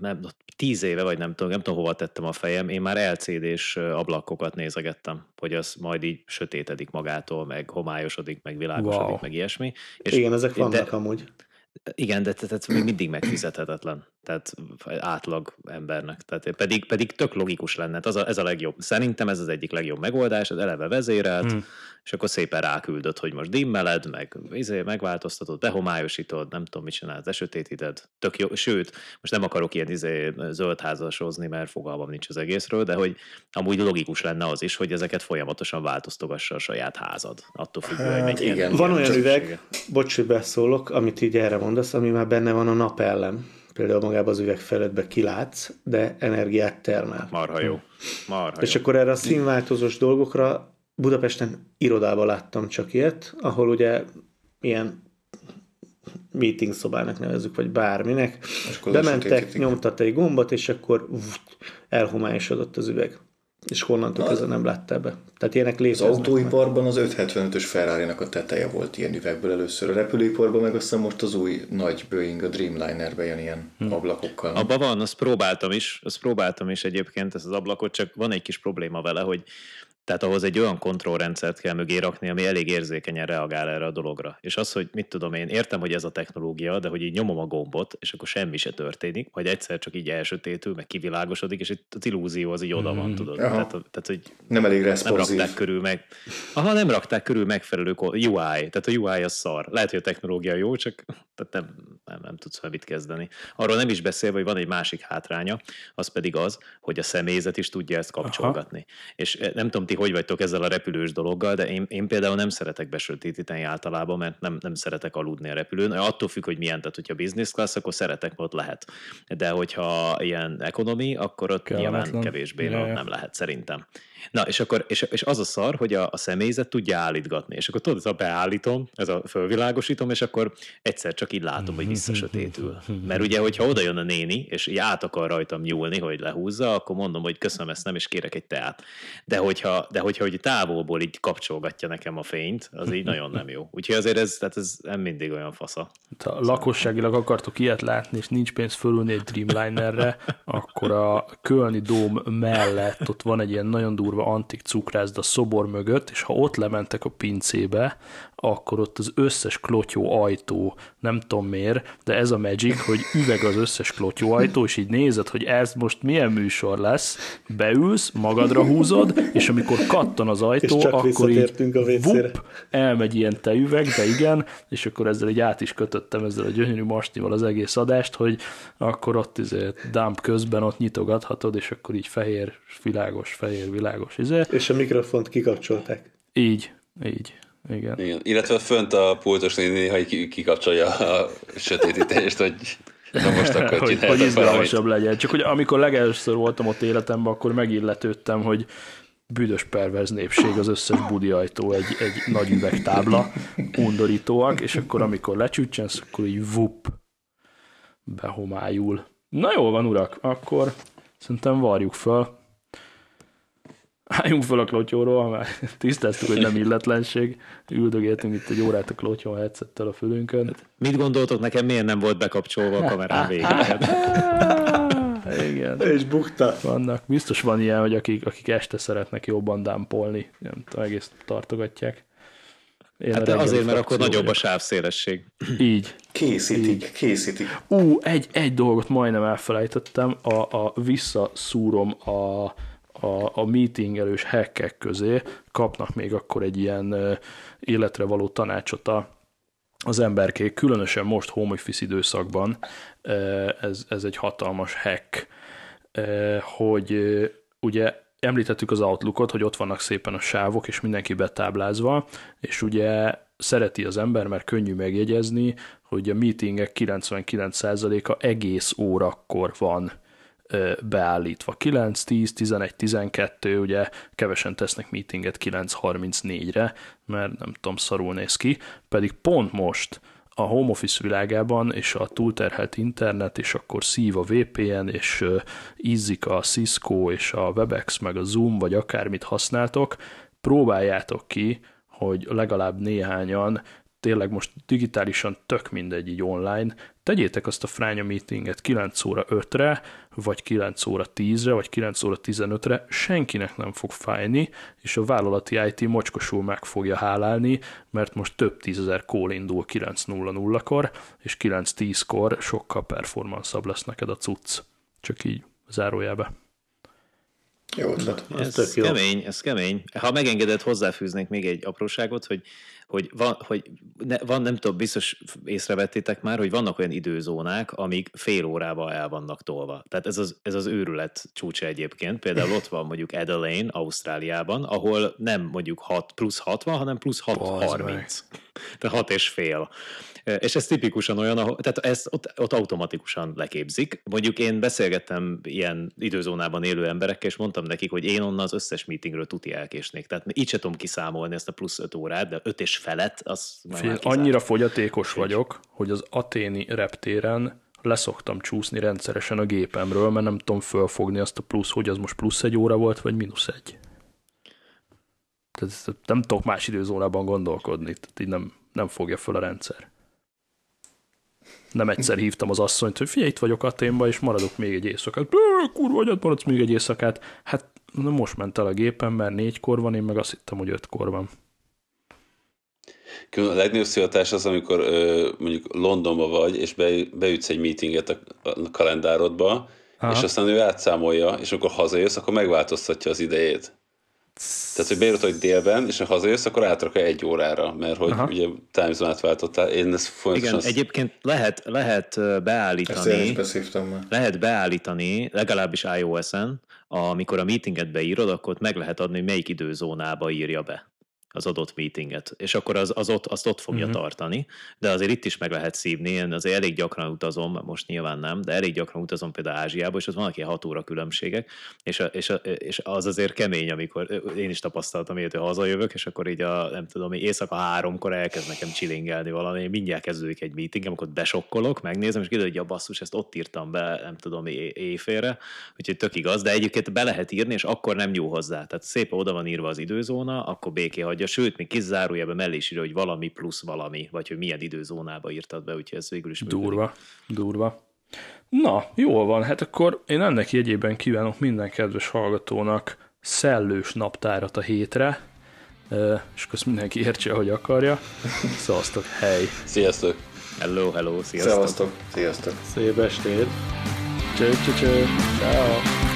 nem, tíz éve, vagy nem tudom, nem tudom, hova tettem a fejem, én már LCD-s ablakokat nézegettem, hogy az majd így sötétedik magától, meg homályosodik, meg világosodik, wow. meg ilyesmi. És Igen, ezek vannak de, amúgy. Igen, de tehát még mindig megfizethetetlen tehát átlag embernek. Tehát pedig, pedig tök logikus lenne, ez a, ez a legjobb. Szerintem ez az egyik legjobb megoldás, az eleve vezérelt, hmm. és akkor szépen ráküldött, hogy most dimmeled, meg izé, megváltoztatod, behomályosítod, nem tudom, mit csinálsz, esőtétíted. Tök jó, sőt, most nem akarok ilyen izé, zöldházasozni, mert fogalmam nincs az egészről, de hogy amúgy logikus lenne az is, hogy ezeket folyamatosan változtogassa a saját házad. Attól függően, hát, hogy igen. Van olyan üveg, bocs, hogy beszólok, amit így erre mondasz, ami már benne van a napellem például magában az üveg feledbe kilátsz, de energiát termel. Marha jó. Marha És jó. akkor erre a színváltozós dolgokra Budapesten irodában láttam csak ilyet, ahol ugye ilyen meeting szobának nevezzük, vagy bárminek. Bementek, nyomtat egy gombot, és akkor elhomályosodott az üveg és honnantól kezdve nem látta be. Tehát ilyenek léteznek. Az autóiparban az 575-ös ferrari a teteje volt ilyen üvegből először. A repülőiparban meg aztán most az új nagy Boeing, a Dreamliner jön ilyen hmm. ablakokkal. Abban van, azt próbáltam is, azt próbáltam is egyébként ezt az ablakot, csak van egy kis probléma vele, hogy tehát ahhoz egy olyan kontrollrendszert kell mögé rakni, ami elég érzékenyen reagál erre a dologra. És az, hogy mit tudom én, értem, hogy ez a technológia, de hogy így nyomom a gombot, és akkor semmi se történik, vagy egyszer csak így elsötétül, meg kivilágosodik, és itt az illúzió az így oda van, mm. tudod. Tehát, tehát, hogy nem elég Nem rakták körül meg. Aha, nem rakták körül megfelelő UI. Tehát a UI az szar. Lehet, hogy a technológia jó, csak tehát nem, nem, nem tudsz vele mit kezdeni. Arról nem is beszél, hogy van egy másik hátránya, az pedig az, hogy a személyzet is tudja ezt kapcsolgatni. Aha. És eh, nem tudom, ti hogy vagytok ezzel a repülős dologgal, de én, én például nem szeretek besötétíteni általában, mert nem, nem szeretek aludni a repülőn. Attól függ, hogy milyen, tehát hogyha business class, akkor szeretek, ott lehet. De hogyha ilyen economy, akkor ott nyilván kevésbé ja, nem lehet szerintem. Na, és akkor és, és az a szar, hogy a, a személyzet tudja állítgatni, és akkor tudod, ez a beállítom, ez a fölvilágosítom, és akkor egyszer csak így látom, hogy visszasötétül. Mert ugye, hogyha oda jön a néni, és így át akar rajtam nyúlni, hogy lehúzza, akkor mondom, hogy köszönöm, ezt nem, és kérek egy teát. De hogyha, de hogyha hogy távolból így kapcsolgatja nekem a fényt, az így nagyon nem jó. Úgyhogy azért ez, tehát ez nem mindig olyan fasza. Ha lakosságilag akartok ilyet látni, és nincs pénz fölülni egy Dreamlinerre, <laughs> akkor a Kölni Dóm mellett ott van egy ilyen nagyon durva durva antik cukrászda szobor mögött, és ha ott lementek a pincébe, akkor ott az összes klotyó ajtó, nem tudom miért, de ez a magic, hogy üveg az összes klotyó ajtó, és így nézed, hogy ez most milyen műsor lesz, beülsz, magadra húzod, és amikor kattan az ajtó, akkor így a vup, elmegy ilyen tejüveg, de igen, és akkor ezzel egy át is kötöttem ezzel a gyönyörű masnival az egész adást, hogy akkor ott izé dump közben ott nyitogathatod, és akkor így fehér, világos, fehér, világos izé. És a mikrofont kikapcsolták. Így, így. Igen. Igen. Illetve fönt a pultos néni néha kikapcsolja a sötétítést, hogy na most akkor hogy, hogy izgalmasabb legyen. Csak hogy amikor legelőször voltam ott életemben, akkor megilletődtem, hogy büdös perverz népség az összes budi ajtó egy, egy nagy üvegtábla, undorítóak, és akkor amikor lecsütsensz, akkor így vup, behomályul. Na jó van, urak, akkor szerintem varjuk fel álljunk fel a klotyóról, már <laughs> tisztáztuk, hogy nem illetlenség, üldögéltünk itt egy órát a klotyó headsettel a fülünkön. Mit gondoltok, nekem miért nem volt bekapcsolva a kamerám végén? <laughs> Igen. És bukta. Vannak. Biztos van ilyen, hogy akik, akik este szeretnek jobban dámpolni, nem tudom, egész tartogatják. Én Hát a azért, mert akkor nagyobb a vagyok. sávszélesség. Így. Készítik, készítik. Ú, egy, egy dolgot majdnem elfelejtettem, a, a visszaszúrom a, a, a meetingelős hackek közé, kapnak még akkor egy ilyen életre való tanácsot a, az emberkék, különösen most home office időszakban, ez, ez egy hatalmas hack, hogy ugye említettük az Outlookot, hogy ott vannak szépen a sávok, és mindenki betáblázva, és ugye szereti az ember, mert könnyű megjegyezni, hogy a meetingek 99%-a egész órakor van beállítva. 9, 10, 11, 12, ugye kevesen tesznek meetinget 9.34-re, mert nem tudom, szarul néz ki, pedig pont most a home office világában, és a túlterhelt internet, és akkor szív a VPN, és ö, izzik a Cisco, és a Webex, meg a Zoom, vagy akármit használtok, próbáljátok ki, hogy legalább néhányan, tényleg most digitálisan tök mindegy így online, tegyétek azt a fránya meetinget 9 óra 5-re, vagy 9 óra 10-re, vagy 9 óra 15-re, senkinek nem fog fájni, és a vállalati IT mocskosul meg fogja hálálni, mert most több tízezer call indul 9.00-kor, és 9.10-kor sokkal performansabb lesz neked a cucc. Csak így zárójelbe. Jó ötlet. Az Ez tök jó. kemény, ez kemény. Ha megengedett, hozzáfűznék még egy apróságot, hogy, hogy, van, hogy ne, van, nem tudom, biztos észrevettétek már, hogy vannak olyan időzónák, amik fél órával el vannak tolva. Tehát ez az, ez az őrület csúcsa egyébként. Például ott van mondjuk Adelaide, Ausztráliában, ahol nem mondjuk 6 plusz 60, hanem plusz 6, Bazd 30. Tehát 6 és fél. És ez tipikusan olyan, ahol, tehát ezt ott, ott automatikusan leképzik. Mondjuk én beszélgettem ilyen időzónában élő emberekkel, és mondtam nekik, hogy én onnan az összes meetingről tuti elkésnék. Tehát így se tudom kiszámolni ezt a plusz 5 órát, de 5 és felett, az már Fél, már annyira fogyatékos vagyok, hogy az aténi reptéren leszoktam csúszni rendszeresen a gépemről, mert nem tudom fölfogni azt a plusz, hogy az most plusz egy óra volt, vagy mínusz egy. Tehát nem tudok más időzónában gondolkodni, tehát így nem, nem fogja föl a rendszer. Nem egyszer hívtam az asszonyt, hogy figyelj, itt vagyok Aténba, és maradok még egy éjszakát. Kurva, hogy maradsz még egy éjszakát. Hát na most ment el a gépem, mert négykor van, én meg azt hittem, hogy ötkor van. A legnagyobb szivatás az, amikor ö, mondjuk Londonba vagy, és be, beütsz egy meetinget a, a kalendárodba, Aha. és aztán ő átszámolja, és amikor hazajössz, akkor megváltoztatja az idejét. Tehát, hogy beírod, hogy délben, és ha hazajössz, akkor átrakja egy órára, mert hogy Aha. ugye time zone-t váltottál. Én ezt folyamatosan... Igen, egyébként lehet, lehet ö, Ezt én is beállítani, lehet beállítani, legalábbis iOS-en, amikor a meetinget beírod, akkor ott meg lehet adni, hogy melyik időzónába írja be az adott meetinget, és akkor az, az ott, azt ott fogja uh-huh. tartani, de azért itt is meg lehet szívni, én azért elég gyakran utazom, most nyilván nem, de elég gyakran utazom például Ázsiába, és ott vannak ilyen hat óra különbségek, és, a, és, a, és az azért kemény, amikor én is tapasztaltam ilyet, hogy hazajövök, és akkor így a, nem tudom, éjszaka háromkor elkezd nekem csilingelni valami, mindjárt kezdődik egy meeting, amikor besokkolok, megnézem, és kiderül, hogy a basszus, ezt ott írtam be, nem tudom, éjfélre, úgyhogy tök igaz, de egyébként be lehet írni, és akkor nem nyúl hozzá. Tehát szépen oda van írva az időzóna, akkor béké hagyja, sőt, még kizárójában mellé is írja, hogy valami plusz valami, vagy hogy milyen időzónába írtad be, úgyhogy ez végül is működik. Durva, durva. Na, jól van, hát akkor én ennek jegyében kívánok minden kedves hallgatónak szellős naptárat a hétre, és akkor mindenki értse, hogy akarja. Szavaztok, hely! Sziasztok! Hello, hello, sziasztok! Szevasztok. Sziasztok. Szép estét! Cső, cső, cső. Ciao.